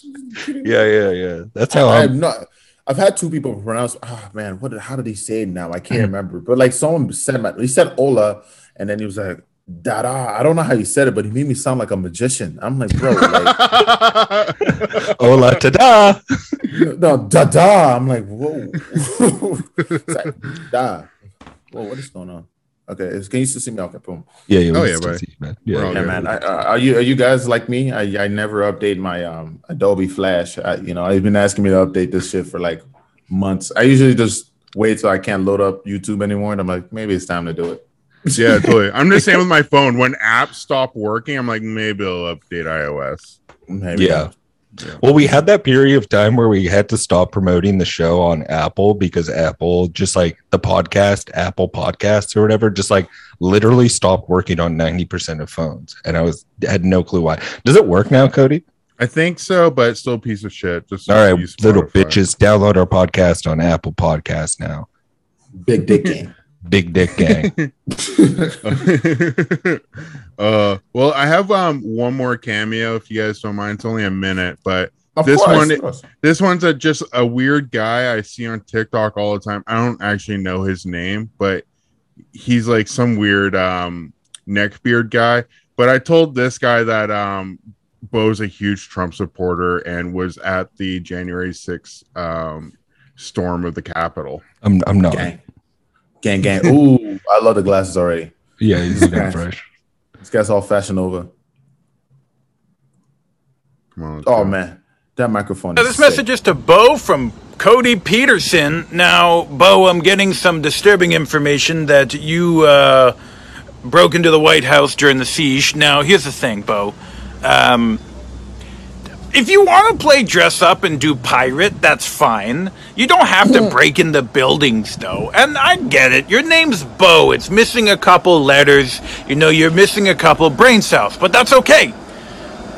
Yeah, yeah, yeah. That's how I, I'm. am not. I've had two people pronounce. Oh man, what? did- How did he say it now? I can't remember. But like someone said, my, he said Ola, and then he was like, Dada. I don't know how you said it, but he made me sound like a magician. I'm like, bro, like, [LAUGHS] Hola, ta-da. [LAUGHS] no, Dada. I'm like, whoa. [LAUGHS] Like, da. Whoa, what is going on? Okay, it's, can you still see me? Okay, boom. Yeah, yeah, Oh, yeah, still bye. see you, man. We're Yeah, all Yeah, good. man. I, uh, are you are you guys like me? I, I never update my um Adobe Flash. I, you know, I've been asking me to update this shit for like months. I usually just wait till I can't load up YouTube anymore, and I'm like, maybe it's time to do it. [LAUGHS] yeah, totally. I'm just saying with my phone. When apps stop working, I'm like, maybe I'll update iOS. Maybe Yeah. Well, we had that period of time where we had to stop promoting the show on Apple because Apple, just like the podcast, Apple Podcasts or whatever, just like literally stopped working on 90% of phones. And I was had no clue why. Does it work now, Cody? I think so, but it's still a piece of shit. Just All right, use little bitches, download our podcast on Apple Podcasts now. Big dick game. Big Dick Gang. [LAUGHS] [LAUGHS] uh, well, I have um one more cameo if you guys don't mind. It's only a minute, but Of This course, one- course. this one's a just a weird guy I see on TikTok all the time. I don't actually know his name, but he's like some weird um neckbeard guy. But I told this guy that um Bo's a huge Trump supporter and was at the January 6th um storm of the Capitol. I'm, I'm not. gang, gang, gang. [LAUGHS] Ooh, I love the glasses already. Yeah, he's looking fresh. This guy's all fashion over. Come on. Oh go. man, that microphone. Now, is this sick. message is to Bo from Cody Peterson. Now, Bo, I'm getting some disturbing information that you uh, broke into the White House during the siege. Now, here's the thing, Bo. Um, if you want to play dress up and do pirate, that's fine. You don't have to hmm. break into buildings, though. And I get it. Your name's Bo. It's missing a couple letters. You know, you're missing a couple brain cells, but that's okay.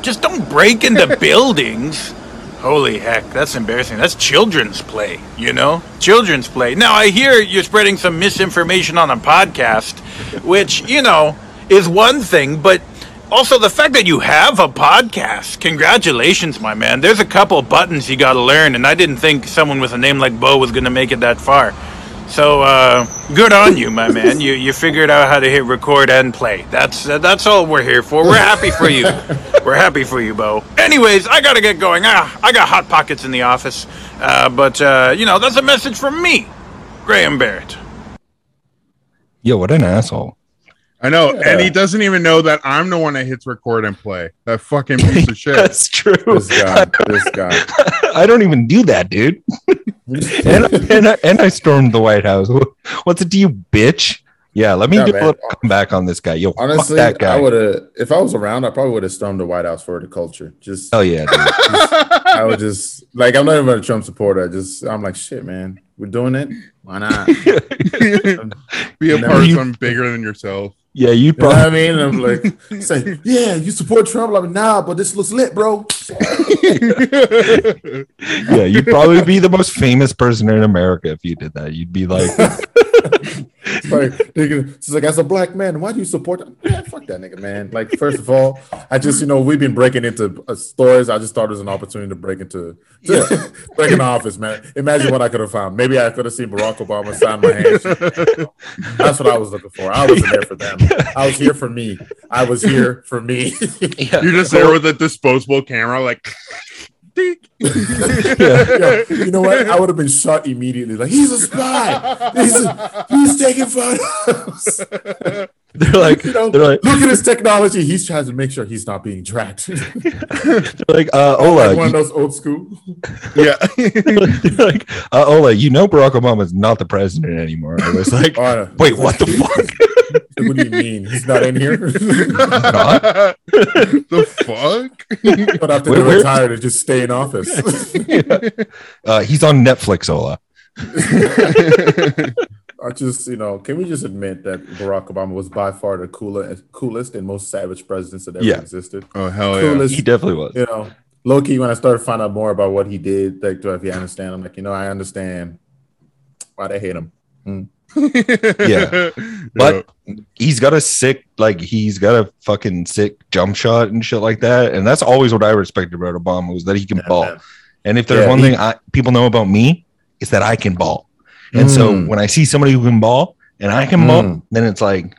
Just don't break into [LAUGHS] buildings. Holy heck, that's embarrassing. That's children's play, you know? Children's play. Now, I hear you're spreading some misinformation on a podcast, which, you know, is one thing, but also the fact that you have a podcast. Congratulations, my man. There's a couple buttons you got to learn, and I didn't think someone with a name like Bo was going to make it that far. So, uh, good on you, my man. You you figured out how to hit record and play. That's uh, that's all we're here for. We're happy for you. [LAUGHS] We're happy for you, Bo. Anyways, I gotta get going. Ah, I got hot pockets in the office. Uh, but uh, you know, that's a message from me, Graham Barrett. Yo, what an asshole. I know, and he doesn't even know that I'm the one that hits record and play. That fucking piece of [LAUGHS] shit. That's true. This guy, [LAUGHS] this guy. [LAUGHS] I don't even do that, dude. and, and, I, and I stormed the White House. What's it to you, bitch? Yeah, let me Yeah, do man. a little comeback on this guy. Yo, Honestly, that guy. I would have. If I was around, I probably would have stormed the White House for the culture. Just, Oh yeah, dude. I would just like. I'm not even a Trump supporter. I just, I'm like, shit, man. We're doing it. Why not? Be a part of something bigger than yourself. Yeah, you know what probably I mean? I'm like, [LAUGHS] say, yeah, you support Trump. I'm like, nah, but this looks lit, bro. [LAUGHS] yeah, you'd probably be the most famous person in America if you did that. You'd be like, It's like, nigga, it's like, as a black man, why do you support? Them? Man, fuck that nigga, man. Like, first of all, I just, you know, we've been breaking into uh, stores. I just thought it was an opportunity to break into, to [LAUGHS] break into office, man. Imagine what I could have found. Maybe I could have seen Barack Obama sign my hand. That's what I was looking for. I wasn't there for them. I was here for me. I was here for me. You're just there with a disposable camera, like. [LAUGHS] Dink. [LAUGHS] Yo, you know what? I would have been shot immediately. Like he's a spy. He's, he's taking photos. [LAUGHS] [LAUGHS] they're like, You know, they're like, look at his technology. He's trying to make sure he's not being tracked. [LAUGHS] they're like, uh, Ola, like one of those old school. yeah. [LAUGHS] they're like, uh, Ola, you know Barack Obama's not the president anymore. I was like, Oh, wait, what the fuck? what do you mean? He's not in here. Not? the fuck? but after Where- they where- retire, to just stay in office. Uh, he's on Netflix, Ola. I just, you know, can we just admit that Barack Obama was by far the coolest, coolest and most savage presidents that ever Yeah. existed. Oh hell yeah! He definitely was. you know, low key, when I started finding out more about what he did, like, do if you understand, I'm like, you know, I understand why they hate him. Hmm. [LAUGHS] Yeah. But he's got a sick, like he's got a fucking sick jump shot and shit like that. And that's always what I respected about Obama was that he can Yeah, ball. man. And if there's Yeah, one he- thing I, people know about me, is that I can ball. And so Mm. when I see somebody who can ball and I can ball, Mm. then it's like,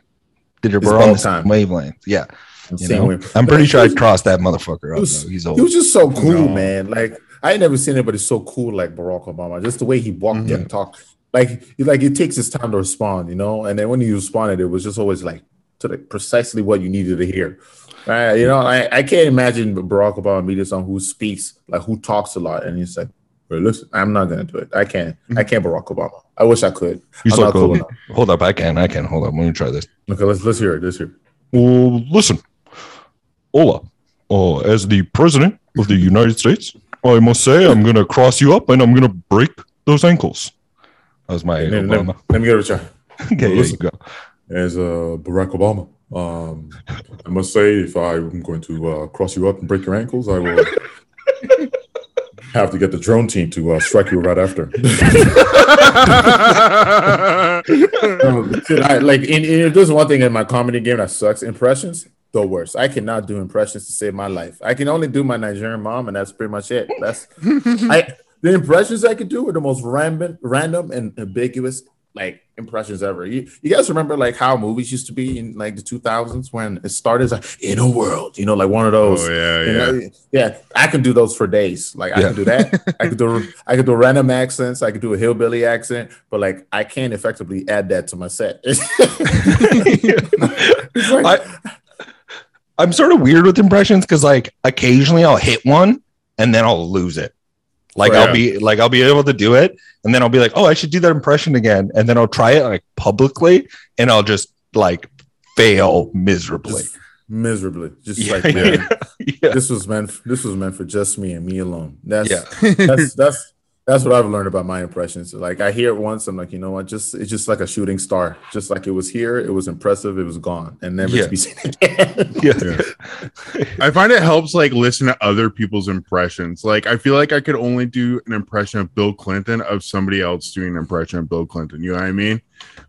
Did your It's we're on the time. wavelength. Yeah. I'm You know? I'm pretty sure I [LAUGHS] crossed that motherfucker He up. was, though. He's he was just so cool, No. man. Like I ain't never seen anybody so cool like Barack Obama. Just the way he walked Mhm. and talked, like he, like it takes his time to respond, you know. And then when he responded, it was just always like to the, precisely what you needed to hear. Uh, you know, I, I can't imagine Barack Obama meeting someone who speaks like who talks a lot, and he's like, well, "Listen, I'm not gonna do it. I can't. I can't Barack Obama. I wish I could. He's I'm like, cool enough. hold up, I can, I can. Hold up, let me try this. Okay, let's let's hear it. Let's hear. It. Well, listen, Ola, uh, as the president of the United States, I must say I'm gonna cross you up and I'm gonna break those ankles. That was my Let, Obama. me- let me get a try. [LAUGHS] Okay, you listen. go. as uh, Barack Obama. Um, I must say, if I'm going to uh, cross you up and break your ankles, I will [LAUGHS] have to get the drone team to uh, strike you right after. [LAUGHS] Um, I, like, in, in, there's one thing in my comedy game that sucks: impressions. The worst. I cannot do impressions to save my life. I can only do my Nigerian mom, and that's pretty much it. That's I. The impressions I could do are the most random, random and ambiguous like impressions ever. You, you guys remember like how movies used to be in like the 2000s when it started as like in a world, you know, like one of oh, those. Oh yeah, yeah. know, yeah, I can do those for days. Like I Yeah. can do that. I could do I could do random accents. I could do a hillbilly accent, but like I can't effectively add that to my set. [LAUGHS] Like- I, I'm sort of weird with impressions because like occasionally I'll hit one and then I'll lose it. Like Right. I'll be like I'll be able to do it and then I'll be like, oh, I should do that impression again, and then I'll try it like publicly and I'll just like fail miserably. just miserably, just Yeah, like [LAUGHS] man, yeah. this was meant. This was meant for just me and me alone. That's Yeah. that's that's that's what I've learned about my impressions. Like I hear it once, I'm like, you know what? Just it's just like a shooting star. Just like it was here, it was impressive, it was gone, and never Yeah. to be [LAUGHS] seen again. yeah. [LAUGHS] I find it helps like listen to other people's impressions. Like I feel like I could only do an impression of Bill Clinton of somebody else doing an impression of Bill Clinton. You know what I mean?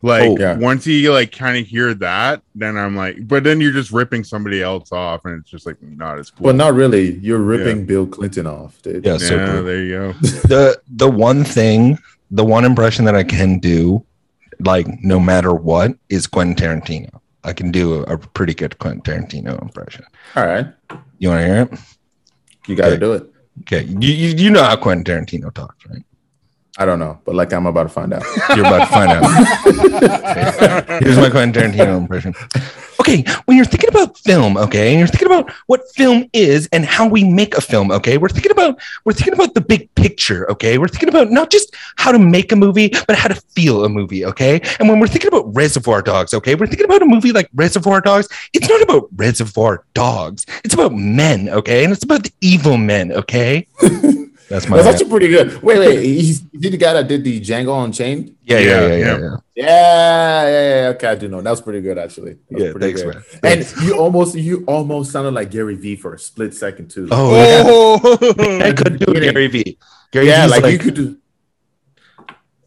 Like Oh, yeah. once you like kind of hear that, then I'm like, but then you're just ripping somebody else off, and it's just like not as cool. But not really. You're ripping Bill Clinton off, dude. Yeah, yeah, so true. there you go. the the one thing, the one impression that I can do, like no matter what, is Quentin Tarantino. I can do a, a pretty good Quentin Tarantino impression. All right. You want to hear it? You gotta Okay. do it. Okay, you, you you know how Quentin Tarantino talks, right? I don't know, but like I'm about to find out. You're about to find out. [LAUGHS] Here's my Quentin Tarantino impression. Okay, when you're thinking about film, okay, and you're thinking about what film is and how we make a film, okay, we're thinking about we're thinking about the big picture, okay. We're thinking about not just how to make a movie, but how to feel a movie, okay. And when we're thinking about Reservoir Dogs, okay, we're thinking about a movie like Reservoir Dogs. It's not about Reservoir Dogs. It's about men, okay, and it's about the evil men, okay. [LAUGHS] That's my That's actually pretty good. Wait, wait. He's he the guy that did the Django Unchained? yeah, yeah, yeah, Yeah, yeah, yeah. yeah. Yeah, yeah, yeah. Okay, I do know. That was pretty good, actually. That was Yeah, pretty thanks, good. man. And you almost, you almost sounded like Gary Vee for a split second too. Oh, yeah. Oh, [LAUGHS] I could do Kidding. Gary V. Gary yeah, V's like, like, you could do.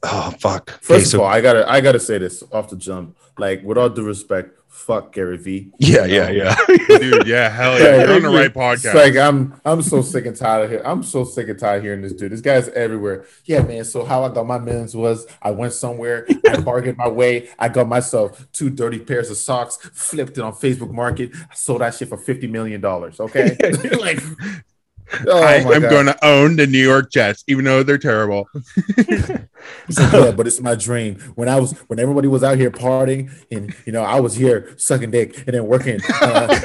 oh fuck. First Okay, of so all, I gotta, I gotta say this off the jump. Like, with all due respect, fuck Gary Vee. yeah, yeah, um, yeah. [LAUGHS] dude, yeah, hell yeah, you're on the right It's podcast. like I'm, I'm so sick and tired of here. I'm so sick and tired of hearing this dude. This guy's everywhere. Yeah, man. So how I got my millions was I went somewhere, I [LAUGHS] bargained my way, I got myself two dirty pairs of socks, flipped it on Facebook Market, I sold that shit for fifty million dollars. Okay, [LAUGHS] like. Oh I, I'm God. going to own the New York Jets, even though they're terrible. [LAUGHS] He's yeah, but it's my dream. When I was, when everybody was out here partying, and you know, I was here sucking dick and then working. Uh, [LAUGHS]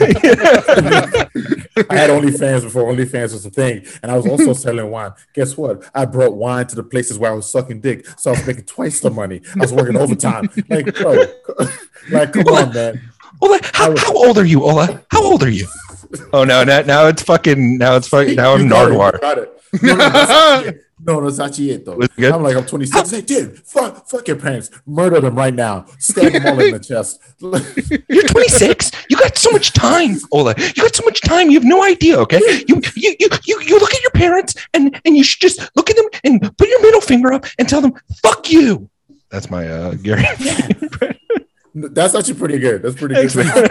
I had OnlyFans before OnlyFans was a thing, and I was also [LAUGHS] selling wine. Guess what? I brought wine to the places where I was sucking dick, so I was making twice the money. I was working overtime. Like, bro, like, come on, man. Ola, how, how old are you, Ola? How old are you? [LAUGHS] Oh no, now, now it's fucking now it's fucking now I'm You got it, you Nardwuar. got it. No, no, that's it. No, no, that's actually it though. It? I'm like, I'm 26. Hey, dude, fuck, fuck your parents. Murder them right now. Stab them all in the chest. [LAUGHS] You're 26. You got so much time, Ola. You got so much time. You have no idea. Okay, you you you you, you look at your parents and and you should just look at them and put your middle finger up and tell them "fuck you." That's my uh Gary. [LAUGHS] That's actually pretty good. That's pretty good.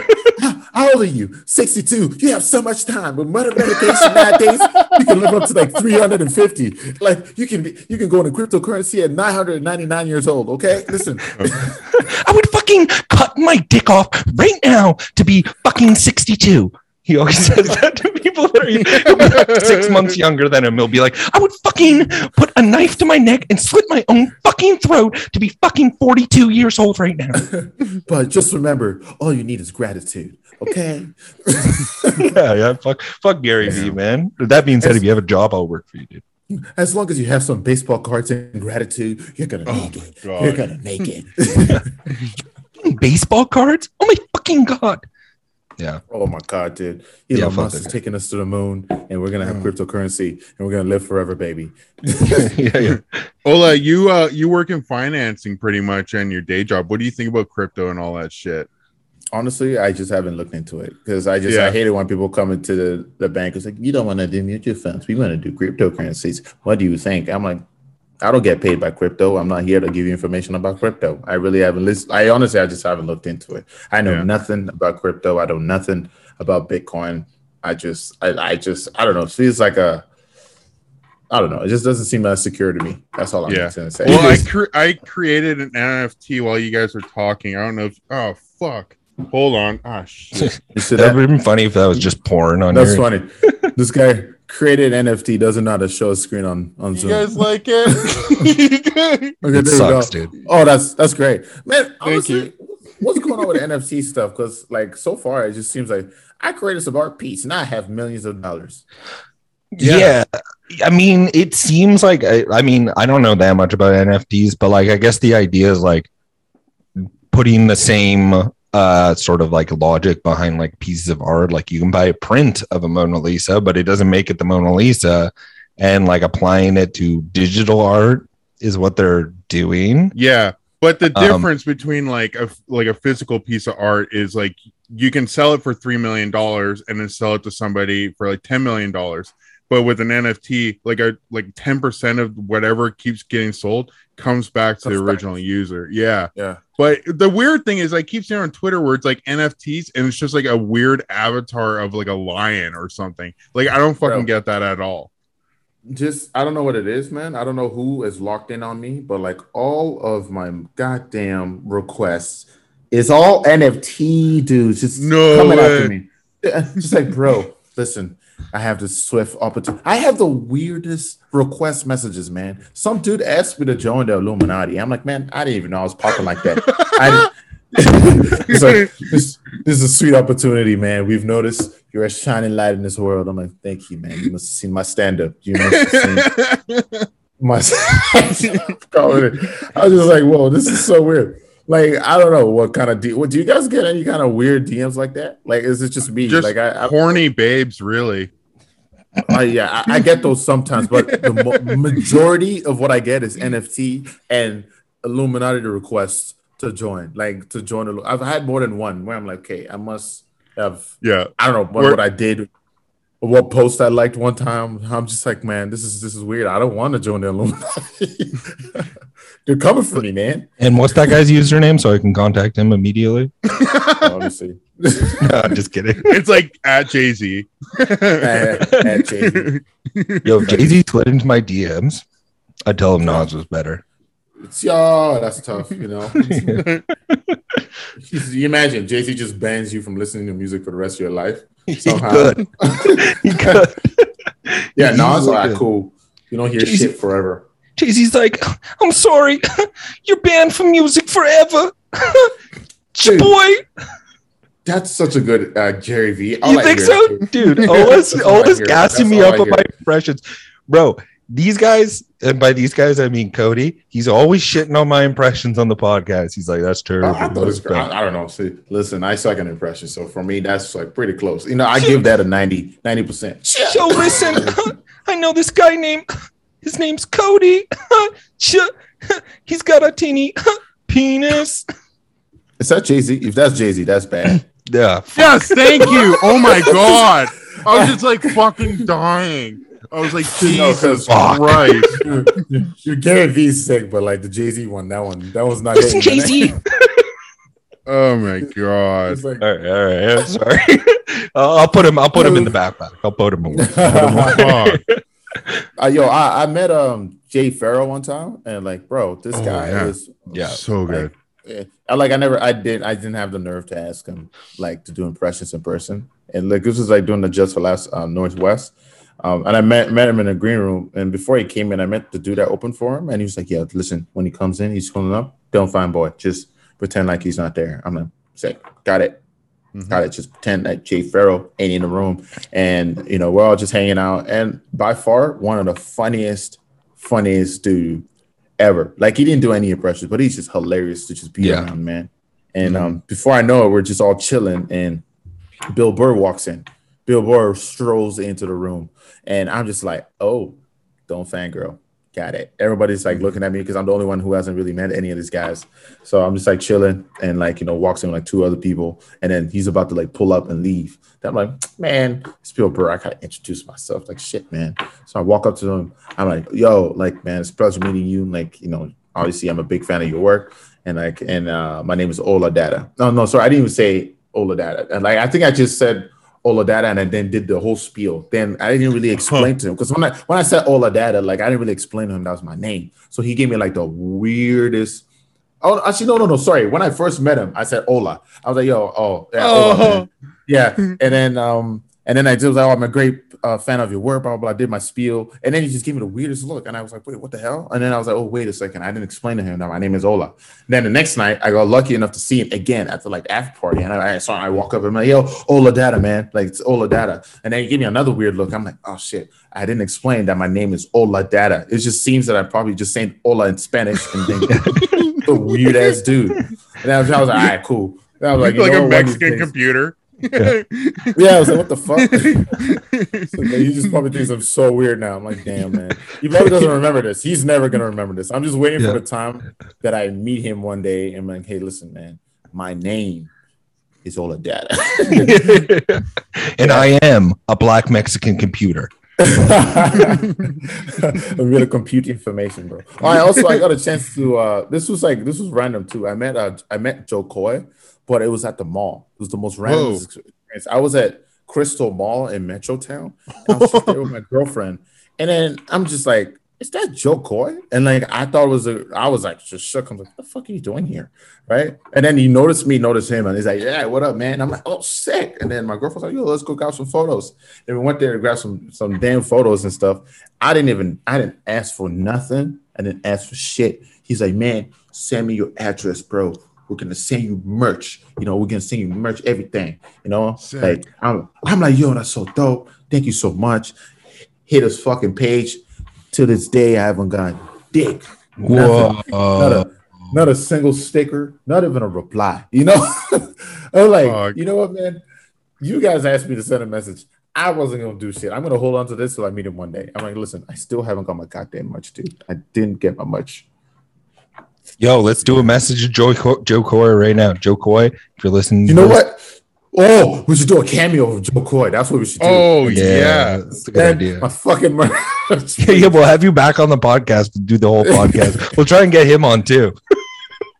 How old are you? 62. You have so much time. With mother medication nowadays, you can live up to like 350. Like you can be, you can go into cryptocurrency at 999 years old. Okay, listen. [LAUGHS] I would fucking cut my dick off right now to be fucking 62. He always says [LAUGHS] that to people that are [LAUGHS] six months younger than him. He'll be like, I would fucking put a knife to my neck and slit my own fucking throat to be fucking 42 years old right now. But just remember, all you need is gratitude. Okay. [LAUGHS] yeah, yeah. Fuck, fuck Gary Vee, man. That being said, if you have a job, I'll work for you, dude. As long as you have some baseball cards and gratitude, you're gonna make it. God. You're gonna make it. [LAUGHS] Baseball cards? Oh my fucking god. Yeah. oh my god, dude! Elon fuck Musk is guy. taking us to the moon, and we're gonna have cryptocurrency, and we're gonna live forever, baby. [LAUGHS] yeah, yeah. Ola, you uh you work in financing pretty much in your day job. What do you think about crypto and all that shit? Honestly, I just haven't looked into it because I just Yeah. I hate it when people come into the, the bank. It's like you don't want to do mutual funds. We want to do cryptocurrencies. What do you think? I'm like, I don't get paid by crypto. I'm not here to give you information about crypto. I really haven't listened. I honestly, I just haven't looked into it. I know Yeah. nothing about crypto. I know nothing about Bitcoin. I just, I, I just, I don't know. It feels like a, I don't know. It just doesn't seem as secure to me. That's all I'm Yeah. going to say. Well, I cre- I created an NFT while you guys were talking. I don't know if oh fuck. Hold on. Ah shit. [LAUGHS] That that? would have been funny if that was just porn on That's your funny. [LAUGHS] this guy created NFT, doesn't know how to show a screen on on you Zoom. guys [LAUGHS] like it? Okay, It there we sucks, go. dude. Oh, that's that's great, man. Thank Honestly, what's going on with NFT stuff? Because like so far, it just seems like I created some art piece, and I have millions of dollars. Yeah. I mean, it seems like I, I mean, I don't know that much about NFTs, but like I guess the idea is like putting the same uh sort of like logic behind like pieces of art. Like you can buy a print of a Mona Lisa, but it doesn't make it the Mona Lisa. And like applying it to digital art is what they're doing. Yeah, but the Um, difference between like a like a physical piece of art is like you can sell it for three million dollars and then sell it to somebody for like ten million dollars. But with an NFT, like a like ten percent of whatever keeps getting sold comes back to the back. original user. Yeah. Yeah, But the weird thing is, I keep seeing on Twitter where it's like NFTs and it's just like a weird avatar of like a lion or something. Like I don't fucking Bro. get that at all. just I don't know what it is, man. I don't know who is locked in on me, but like all of my goddamn requests is all NFT dudes just No coming way. after me. [LAUGHS] Just like, bro, listen, I have this swift opportunity. I have the weirdest request messages, man. Some dude asked me to join the Illuminati. I'm like, man, I didn't even know I was popping like that. I He's [LAUGHS] like, this, this is a sweet opportunity, man. We've noticed you're a shining light in this world. I'm like, thank you, man. You must have seen my stand up. You must have seen [LAUGHS] my. [LAUGHS] I was just like, whoa, this is so weird. Like, I don't know what kind of D. What do you guys get? Any kind of weird DMs like that? Like, is it just me? just like, I, I, horny babes, really. I yeah, I, I get those sometimes, but the mo- majority of what I get is NFT and Illuminati requests to join, like to join. I've had more than one where I'm like, okay, I must have. Yeah. I don't know what, what I did, what post I liked one time. I'm just like, man, this is this is weird. I don't want to join the Illuminati. [LAUGHS] They're coming for me, man. And what's that guy's username so I can contact him immediately? [LAUGHS] Honestly, [LAUGHS] No, I'm just kidding. It's like at Jay Z. Yo, Jay Z slid into my DMs. I tell him Nas was better. it's yo, that's tough. You know, [LAUGHS] you imagine Jay Z just bans you from listening to music for the rest of your life. He Somehow. could. He could. Yeah, He no, it's all easily right, could. cool. You don't hear Jay-Z- shit forever. Z's like, I'm sorry, [LAUGHS] you're banned from music forever. [LAUGHS] Dude. Boy, That's such a good uh, Jerry V. [LAUGHS] All you I think so, is- dude? Always, That's all I always gassing me up on my impressions, bro. These guys, and by these guys I mean Cody. He's always shitting on my impressions on the podcast. He's like, "That's terrible." I, I thought it's, I, I don't know. See, listen, I suck an impression, so for me, that's like pretty close. You know, I give that a 90 percent. So listen, I know this guy named his name's Cody. [LAUGHS] He's got a teeny [LAUGHS] penis. Is that Jay Z? If that's Jay Z, that's bad. [CLEARS THROAT] Yeah, Yes, thank you. Oh my [LAUGHS] god. I was just like fucking dying. I was like, No, Jesus 'cause- Christ. Your Gary V's sick, but like the Jay Z one, that one, that was not. listen, Jay Z. Oh my god. Like, All right, all right. I'm sorry. I'll I'll put him. I'll put him in the backpack. I'll put him away. Fuck. [LAUGHS] uh, yo, I, I met um Jay Pharoah one time, and like, bro, this Oh, guy yeah. is Yeah. So good. Yeah. I like I never I didn't I didn't have the nerve to ask him like to do impressions in person. And like this was like doing the Just for Laughs um, Northwest. Um, and I met met him in a green room. And before he came in, I met the dude that opened for him. And he was like, Yeah, listen, when he comes in, he's pulling up, don't find boy. Just pretend like he's not there. I'm like, sick, got it. Mhm. Got it. Just pretend that Jay Pharoah ain't in the room. And you know, we're all just hanging out. And by far, one of the funniest, funniest dude ever. Like he didn't do any impressions, but he's just hilarious to just be Yeah. around, man. And um, before I know it, we're just all chilling, and Bill Burr walks in. Bill Burr strolls into the room, and I'm just like, "Oh, don't fangirl, got it." Everybody's like looking at me because I'm the only one who hasn't really met any of these guys. So I'm just like chilling, and like you know, walks in with like two other people, and then he's about to like pull up and leave. Then I'm like, "Man, it's Bill Burr. I gotta introduce myself." Like, shit, man. So I walk up to him. I'm like, "Yo, like, man, it's a pleasure meeting you. Like, you know, obviously I'm a big fan of your work." and like and uh my name is Ola Data. No, no, sorry, I didn't even say Ola Data. And like I think I just said Ola Data and I then did the whole spiel. Then I didn't really explain to him because when I when I said Ola Data, like I didn't really explain to him that was my name. So he gave me like the weirdest. Oh, actually, no, no, no. Sorry. When I first met him, I said Ola. I was like, yo, oh, yeah, Oh. yeah. And then um, and then I just was like, oh, I'm a great uh, fan of your work, blah, blah, blah. I did my spiel. And then he just gave me the weirdest look. And I was like, wait, what the hell? And then I was like, oh, wait a second. I didn't explain to him that my name is Ola. then the next night, I got lucky enough to see him again at the like after party. And I, I saw him, I walk up and I'm like, yo, Ola Data, man. Like, it's Ola Data. And then he gave me another weird look. I'm like, oh, shit. I didn't explain that my name is Ola Data. It just seems that I'm probably just saying Ola in Spanish and then [LAUGHS] the weird ass dude. And I was, I was like, all right, cool. And I was like, Like, you know a what, one of these Mexican computer. [LAUGHS] yeah, I was like, what the fuck? [LAUGHS] So, like, he just probably thinks I'm so weird now. I'm like, damn, man. He probably doesn't remember this. He's never gonna remember this. I'm just waiting Yeah. for the time that I meet him one day and I'm like, hey, listen, man, my name is Ola Data. [LAUGHS] and I am a black Mexican computer. I'm gonna compute information, bro. All right, also I got a chance to uh this was like this was random too. I met uh I met Jo Koy, but it was at the mall. It was the most random Whoa. experience. I was at Crystal Mall in Metrotown. I was just there with my [LAUGHS] girlfriend, and then I'm just like, "Is that Jo Koy?" And like I thought it was a, I was like just shook. I'm like, "What the fuck are you doing here?" Right? And then he noticed me, noticed him, and he's like, "Yeah, what up, man?" I'm like, "Oh, sick." And then my girlfriend's like, "Yo, let's go grab some photos." And we went there to grab some some damn photos and stuff. I didn't even I didn't ask for nothing. I didn't ask for shit. He's like, "Man, send me your address, bro." We're gonna send you merch. You know, we're gonna send you merch, everything. You know, Sick. like I'm, I'm like, yo, that's so dope. Thank you so much. Hit his fucking page. To this day, I haven't gotten dick. Whoa. Not a, not a single sticker. Not even a reply. You know, [LAUGHS] I'm like, you know what, man? You guys asked me to send a message. I wasn't gonna do shit. I'm gonna hold on to this till I meet him one day. I'm like, listen, I still haven't got my goddamn much, dude. I didn't get my much. Yo, let's do a message to Joe, Co- Jo Koy right now. Jo Koy, if you're listening, You know what? Oh, we should do a cameo of Jo Koy. That's what we should do. Oh Yeah, yeah. that's a good Man, idea. My fucking merch. [LAUGHS] yeah, we'll have you back on the podcast to do the whole podcast. [LAUGHS] we'll try and get him on too.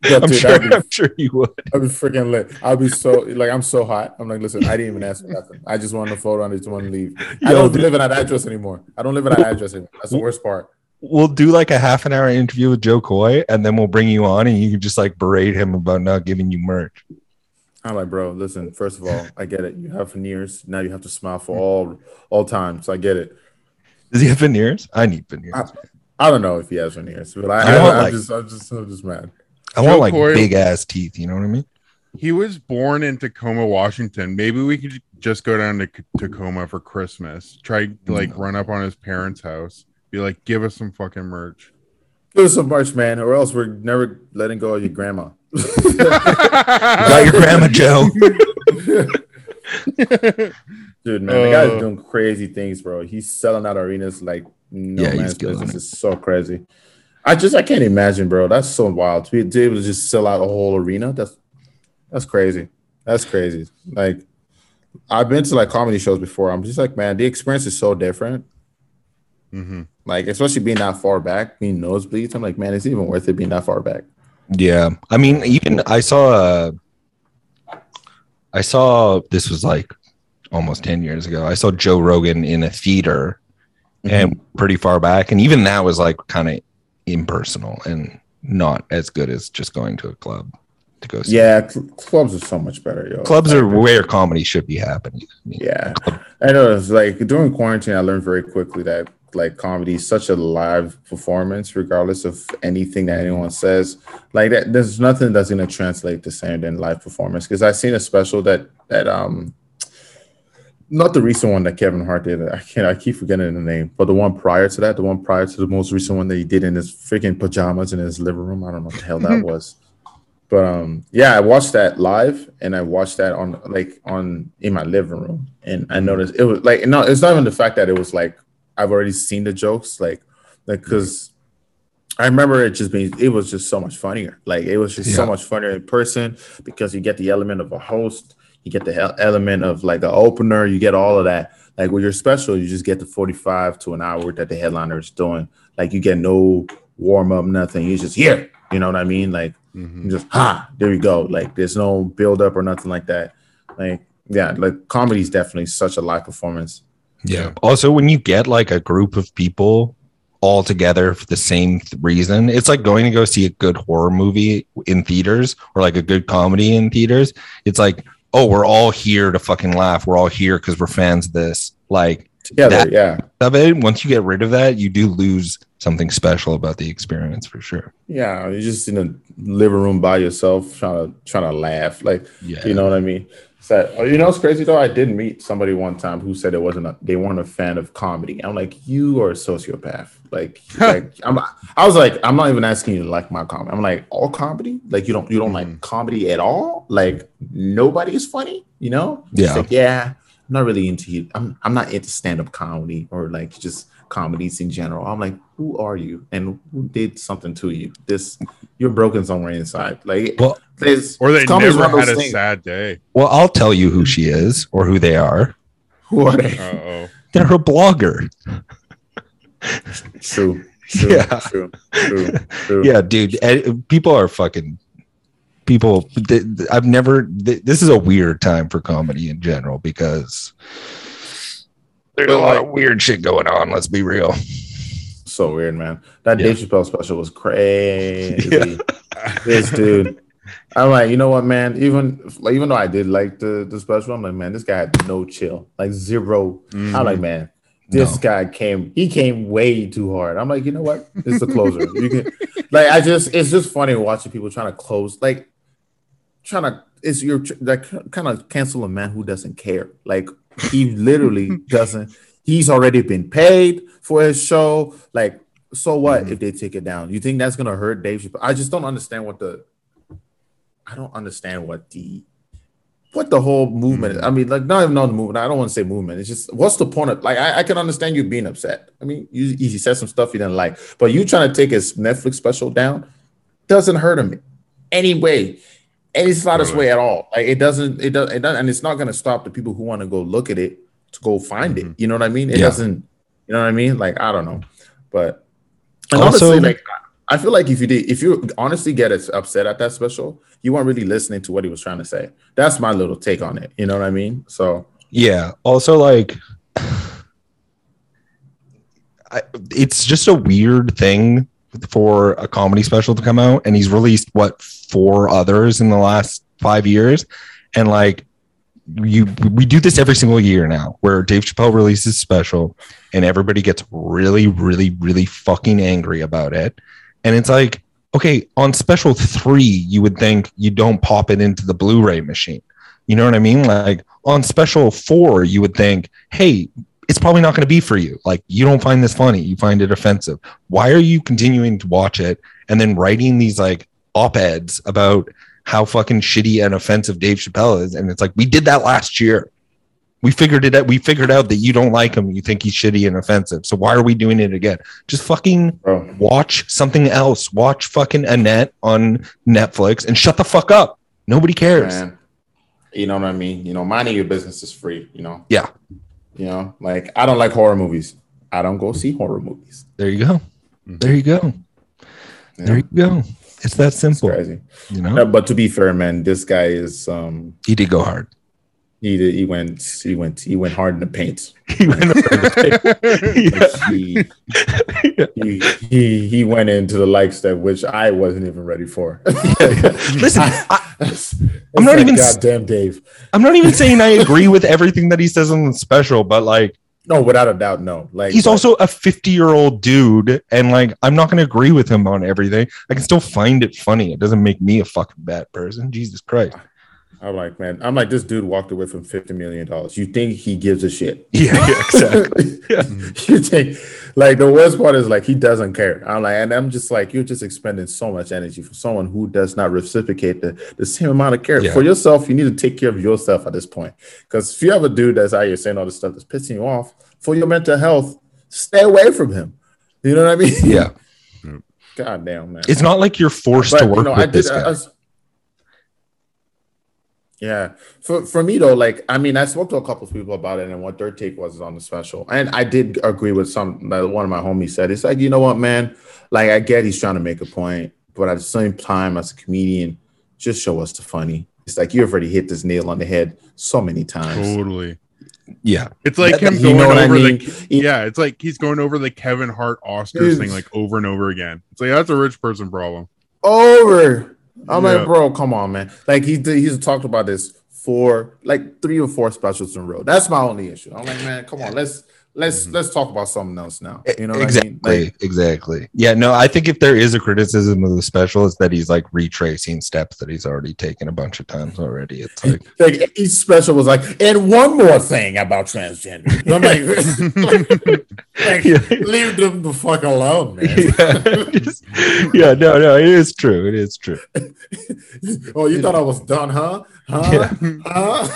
Yeah, I'm dude, sure. that'd be I'm sure you would. I'll be freaking lit. I'd be so like I'm so hot. I'm like, listen, I didn't even ask for nothing. I just wanted a photo and I just want to leave. I Yo, don't dude. live in that address anymore. I don't live in that address anymore. That's the worst part. We'll do like a half an hour interview with Jo Koy, and then we'll bring you on, and you can just like berate him about not giving you merch. I'm like, bro, listen, first of all, I get it. You have veneers. Now you have to smile for all all time. So I get it. Does he have veneers? I need veneers. I, I don't know if he has veneers, but I, I I, want, am like- just I'm just I'm just mad. I want Joe like Coy- big ass teeth. You know what I mean? He was born in Tacoma, Washington. Maybe we could just go down to Tacoma for Christmas. Try to, like run up on his parents' house. Be like, give us some fucking merch. Give us some merch, man, or else we're never letting go of your grandma. [LAUGHS] [LAUGHS] Got your grandma, Joe. [LAUGHS] Dude, man, the guy's Uh, doing crazy things, bro. He's selling out arenas like no Yeah, he's man's business. it. It's so crazy. I just I can't imagine, bro. That's so wild to be, to able to just sell out a whole arena. That's that's crazy. That's crazy. Like I've been to like comedy shows before. I'm just like, man, the experience is so different. hmm Like, especially being that far back, being nosebleeds. I'm like, man, it's even worth it being that far back. Yeah, I mean, even I saw Uh, I saw this was like almost 10 years ago. I saw Joe Rogan in a theater and pretty far back. And even that was like kind of impersonal and not as good as just going to a club to go see. Yeah, cl- clubs are so much better, yo. Clubs Like, are where comedy should be happening. I mean, Yeah, I know. It's like during quarantine, I learned very quickly that like comedy such a live performance, regardless of anything that anyone says. Like that, there's nothing that's gonna translate the same than live performance. Because i've seen a special that that um, not the recent one that Kevin Hart did. I can't. I keep forgetting the name, but the one prior to that, the one prior to the most recent one that he did in his freaking pajamas in his living room. I don't know what the hell that [LAUGHS] was. But um, yeah, I watched that live, and I watched that on like on in my living room, and I noticed it was like no, it's not even the fact that it was like I've already seen the jokes, like like because I remember it just being it was just so much funnier. Like it was just so much funnier in person because you get the element of a host, you get the element of like the opener, you get all of that. Like with your special, you just get the forty five to an hour that the headliner is doing. Like you get no warm up, nothing. You just here. You know what I mean? Like Mhm. just ha, there you go. Like there's no build up or nothing like that. Like yeah, like comedy is definitely such a live performance. Yeah. Also, when you get like a group of people all together for the same th- reason, it's like going to go see a good horror movie in theaters or like a good comedy in theaters. It's like, oh, we're all here to fucking laugh. We're all here because we're fans of this. Like, Together, That- yeah. of it, once you get rid of that, you do lose something special about the experience for sure. Yeah, you're just in a living room by yourself trying to trying to laugh. Like Yeah. you know what I mean? So, oh, you know what's crazy though? I did meet somebody one time who said it wasn't a, they weren't a fan of comedy. I'm like, you are a sociopath. Like, [LAUGHS] like I'm I was like, I'm not even asking you to like my comedy. I'm like, all comedy? Like you don't you don't like mm-hmm. comedy at all? Like nobody is funny, you know? Yeah. like, yeah, I'm not really into you. I'm I'm not into stand-up comedy or like just comedies in general. I'm like, who are you? And who did something to you? This you're broken somewhere inside. Like Well, there's Or they comedy's never had a things. sad day. well, I'll tell you who she is or who they are. Who are they? Uh oh. They're a blogger. [LAUGHS] True. True. Yeah. True. True. True. yeah dude eh, people are fucking people th- th- i've never th- this is a weird time for comedy in general because there's a lot like- of weird shit going on let's be real So weird, man. That Yeah. Dave Chappelle special was [LAUGHS] crazy. Yeah. This dude. I'm like, you know what, man? Even like, even though I did like the, the special, I'm like, man, this guy had no chill, like 0 I'm like, mm-hmm. man, this No. guy came, he came way too hard. I'm like, you know what? It's the closer. you can, like, I just, it's just funny watching people trying to close, like, trying to, it's your like kind of cancel a man who doesn't care. Like, he literally [LAUGHS] doesn't. He's already been paid for his show. Like, so what mm-hmm. if they take it down? You think that's gonna hurt Dave Chappelle? I just don't understand what the. I don't understand what the, what the whole movement. is. Mm. I mean, like not even on the movement. I don't want to say movement. It's just what's the point of like I, I can understand you being upset. I mean, you he said some stuff you didn't like, but you trying to take his Netflix special down doesn't hurt him anyway. And it's not his Totally. way at all. Like it doesn't, it does, it doesn't, and it's not gonna stop the people who want to go look at it to go find it. Mm-hmm. You know what I mean? It Yeah. doesn't, you know what I mean? Like I don't know, but and Also- honestly, like I feel like if you did, if you honestly get as upset at that special, you weren't really listening to what he was trying to say. That's my little take on it. You know what I mean? So yeah also like I, it's just a weird thing for a comedy special to come out and he's released what four others in the last five years. And like you we do this every single year now where dave chappelle releases special and everybody gets really really really fucking angry about it. And it's like okay on special three you would think you don't pop it into the blu-ray machine. You know what i mean? Like on special four you would think hey it's probably not going to be for you. Like you don't find this funny. You find it offensive. Why are you continuing to watch it and then writing these like op-eds about how fucking shitty and offensive Dave Chappelle is. And it's like we did that last year. We figured it out. We figured out that you don't like him. You think he's shitty and offensive. So why are we doing it again? Just fucking bro, watch something else. Watch fucking Annette on Netflix and shut the fuck up. Nobody cares. Man, you know what I mean? You know, minding your business is free, you know. Yeah. You know, like I don't like horror movies. I don't go see horror movies. there you go. Mm-hmm. There you go You there you go it's that It's simple crazy. you know No, but to be fair, man, this guy is um he did go hard He did, he went he went he went hard in the paint. [LAUGHS] He went the- [LAUGHS] He, he, he he went into the likes that which I wasn't even ready for. [LAUGHS] Listen, I, It's I'm not like, even goddamn Dave. I'm not even saying I agree with everything that he says on the special, but like No, without a doubt, no. Like he's also a 50 year old dude, and like I'm not going to agree with him on everything. I can still find it funny. It doesn't make me a fucking bad person. Jesus Christ. I'm like, man, I'm like, this dude walked away from fifty million dollars. You think he gives a shit? [LAUGHS] Yeah, yeah, exactly. [LAUGHS] Yeah. you think, like, the worst part is like he doesn't care. I'm like, and I'm just like, you're just expending so much energy for someone who does not reciprocate the, the same amount of care Yeah. for yourself. You need to take care of yourself at this point. Because if you have a dude that's out here saying all this stuff that's pissing you off for your mental health, stay away from him. You know what I mean? yeah. [LAUGHS] God damn, man. It's not like you're forced But, to you work know, with I did. this I guy. was- yeah, for for me though, like I mean, I spoke to a couple of people about it and what their take was on the special, and I did agree with some. That one of my homies said, "It's like you know what, man. Like I get he's trying to make a point, but at the same time, as a comedian, just show us the funny. It's like you've already hit this nail on the head so many times. totally. yeah. It's like him You going know what I over mean? the yeah. It's like he's going over the Kevin Hart Oscars It's- thing like over and over again. It's like that's a rich person problem. Over. I'm Yeah. like, bro, come on, man. Like he did, he's talked about this for like three or four specials in a row. That's my only issue. I'm like, man, come on, let's let's mm-hmm. let's talk about something else now. You know what exactly. I mean? Like, exactly. Yeah. No, I think if there is a criticism of the special, it's that he's like retracing steps that he's already taken a bunch of times already. It's like, [LAUGHS] like each special was like, and one more thing about transgender. I'm like, [LAUGHS] like, Yeah. leave them the fuck alone, man. [LAUGHS] yeah, just- yeah, no, no, it is true. It is true. oh, you thought I was done, huh? Huh? Huh?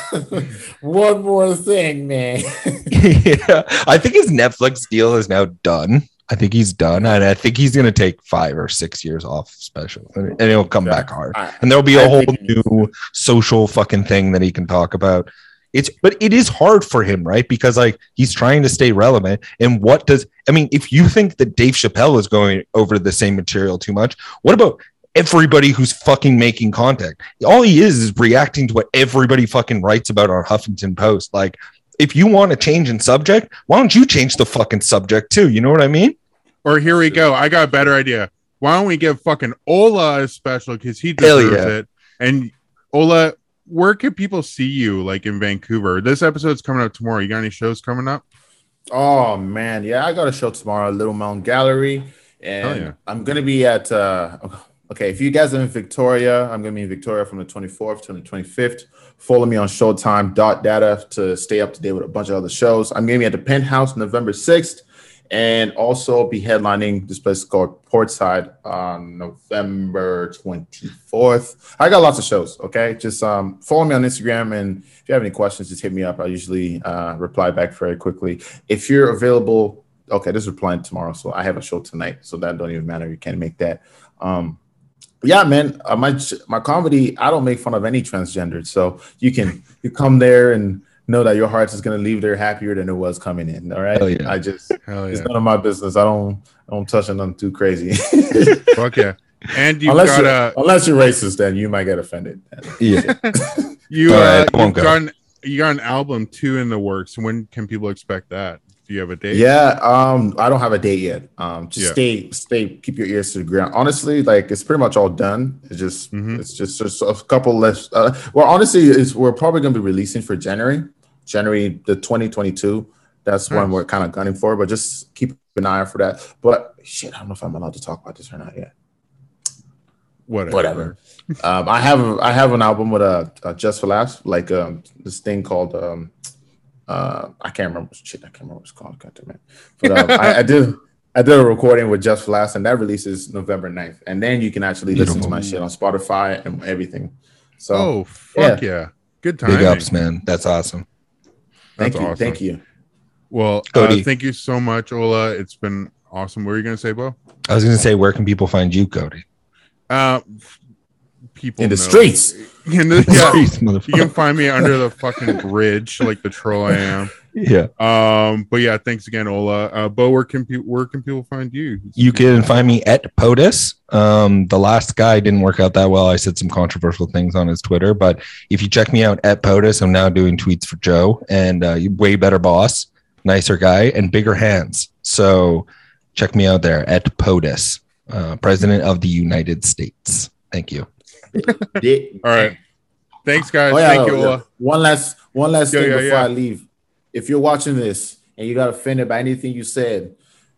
one more thing, man. yeah, I think his Netflix deal is now done. I think he's done, and I think he's gonna take five or six years off special, and he'll come Yeah. back hard. I- And there'll be a I whole new social fucking thing that he can talk about. It's but it is hard for him, right? Because like he's trying to stay relevant. And what does I mean, if you think that Dave Chappelle is going over the same material too much, what about everybody who's fucking making content? All he is is reacting to what everybody fucking writes about on Huffington Post. Like, if you want to change in subject, why don't you change the fucking subject too? You know what I mean? Or here we go. I got a better idea. Why don't we give fucking Ola a special because he Hell deserves yeah. it? And Ola, where can people see you like in Vancouver? This episode's coming up tomorrow. You got any shows coming up? Oh man, yeah, I got a show tomorrow Little Mountain Gallery, and yeah. I'm gonna be at. uh Okay, if you guys are in Victoria, I'm gonna be in Victoria from the 24th to the 25th. Follow me on Showtime data to stay up to date with a bunch of other shows. I'm gonna be at the Penthouse November 6th, and also be headlining this place called Portside on November 24th. I got lots of shows. Okay, just um, follow me on Instagram, and if you have any questions, just hit me up. I usually uh, reply back very quickly. If you're available, okay, this is replying tomorrow, so I have a show tonight, so that don't even matter. You can't make that. Um, yeah, man, uh, my my comedy, I don't make fun of any transgendered, so you can you come there and know that your heart is gonna leave there happier than it was coming in. All right, Hell yeah. I just Hell it's none of my business. I don't I don't touch on nothing too crazy. [LAUGHS] Fuck yeah. And you've unless got you're, a unless you're racist, then you might get offended. Yeah. [LAUGHS] you uh, right, you've go. got an, you got an album two in the works. When can people expect that? Do you have a date? Yeah, um, I don't have a date yet. Um, just Yeah. stay, stay, keep your ears to the ground. Honestly, like it's pretty much all done. It's just, Mhm. it's just, just a couple less. Uh, well, honestly, is we're probably going to be releasing for January, January the 2022. That's when we're kind of gunning for, but just keep an eye out for that. But shit, I don't know if I'm allowed to talk about this or not yet. Whatever. Whatever. um, I have, a, I have an album with a, uh Just for Laughs, like um, this thing called. Um, uh, I can't remember shit. I can't remember what it's called. God damn it. But um, I, I did I did a recording with Just for Laughs, and that releases November 9th. And then you can actually listen to my shit on Spotify and everything. So Oh fuck yeah. Good time. Big ups, man. That's awesome. thank That's you, awesome. thank you. Well, uh, thank you so much, Ola. It's been awesome. What were you gonna say, Bo? I was gonna say, where can people find you, Cody? Uh, people In the know. streets. [LAUGHS] In the- yeah, Jeez, you can find me under the fucking bridge, like the troll I am. Yeah. Um, but yeah, thanks again, Ola. Uh, Bo, where can pe- where can people find you? You can find me at POTUS. Um, the last guy didn't work out that well. I said some controversial things on his Twitter, but if you check me out at POTUS, I'm now doing tweets for Joe and uh, way better boss, nicer guy, and bigger hands. So check me out there at POTUS, uh, President of the United States. Thank you. Yeah. All right. Thanks, guys. Oh, yeah, Thank you, yeah. One last one last Yeah, thing yeah, before yeah. I leave. If you're watching this and you got offended by anything you said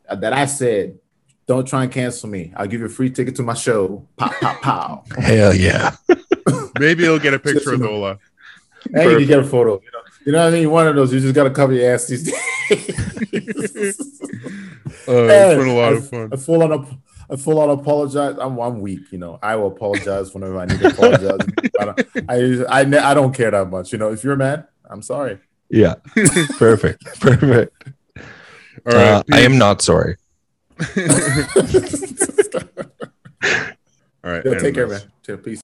uh, that I said, don't try and cancel me. I'll give you a free ticket to my show. Pow pow pow. [LAUGHS] Hell yeah. [LAUGHS] Maybe you'll get a picture with Just- Ola. And you can get a photo. You know, you know what I mean? One of those. You just gotta cover your ass these days. [LAUGHS] Uh, it's been a lot of fun. I full on ap- I full on apologize. I'm I'm weak, you know. I will apologize whenever I need to apologize. [LAUGHS] I don't, I, I ne- I don't care that much, you know. If you're mad, I'm sorry. Yeah. [LAUGHS] Perfect. Perfect. All right. Uh, I am not sorry. [LAUGHS] All right. Yo, take care, anyways. man. Chill, Peace.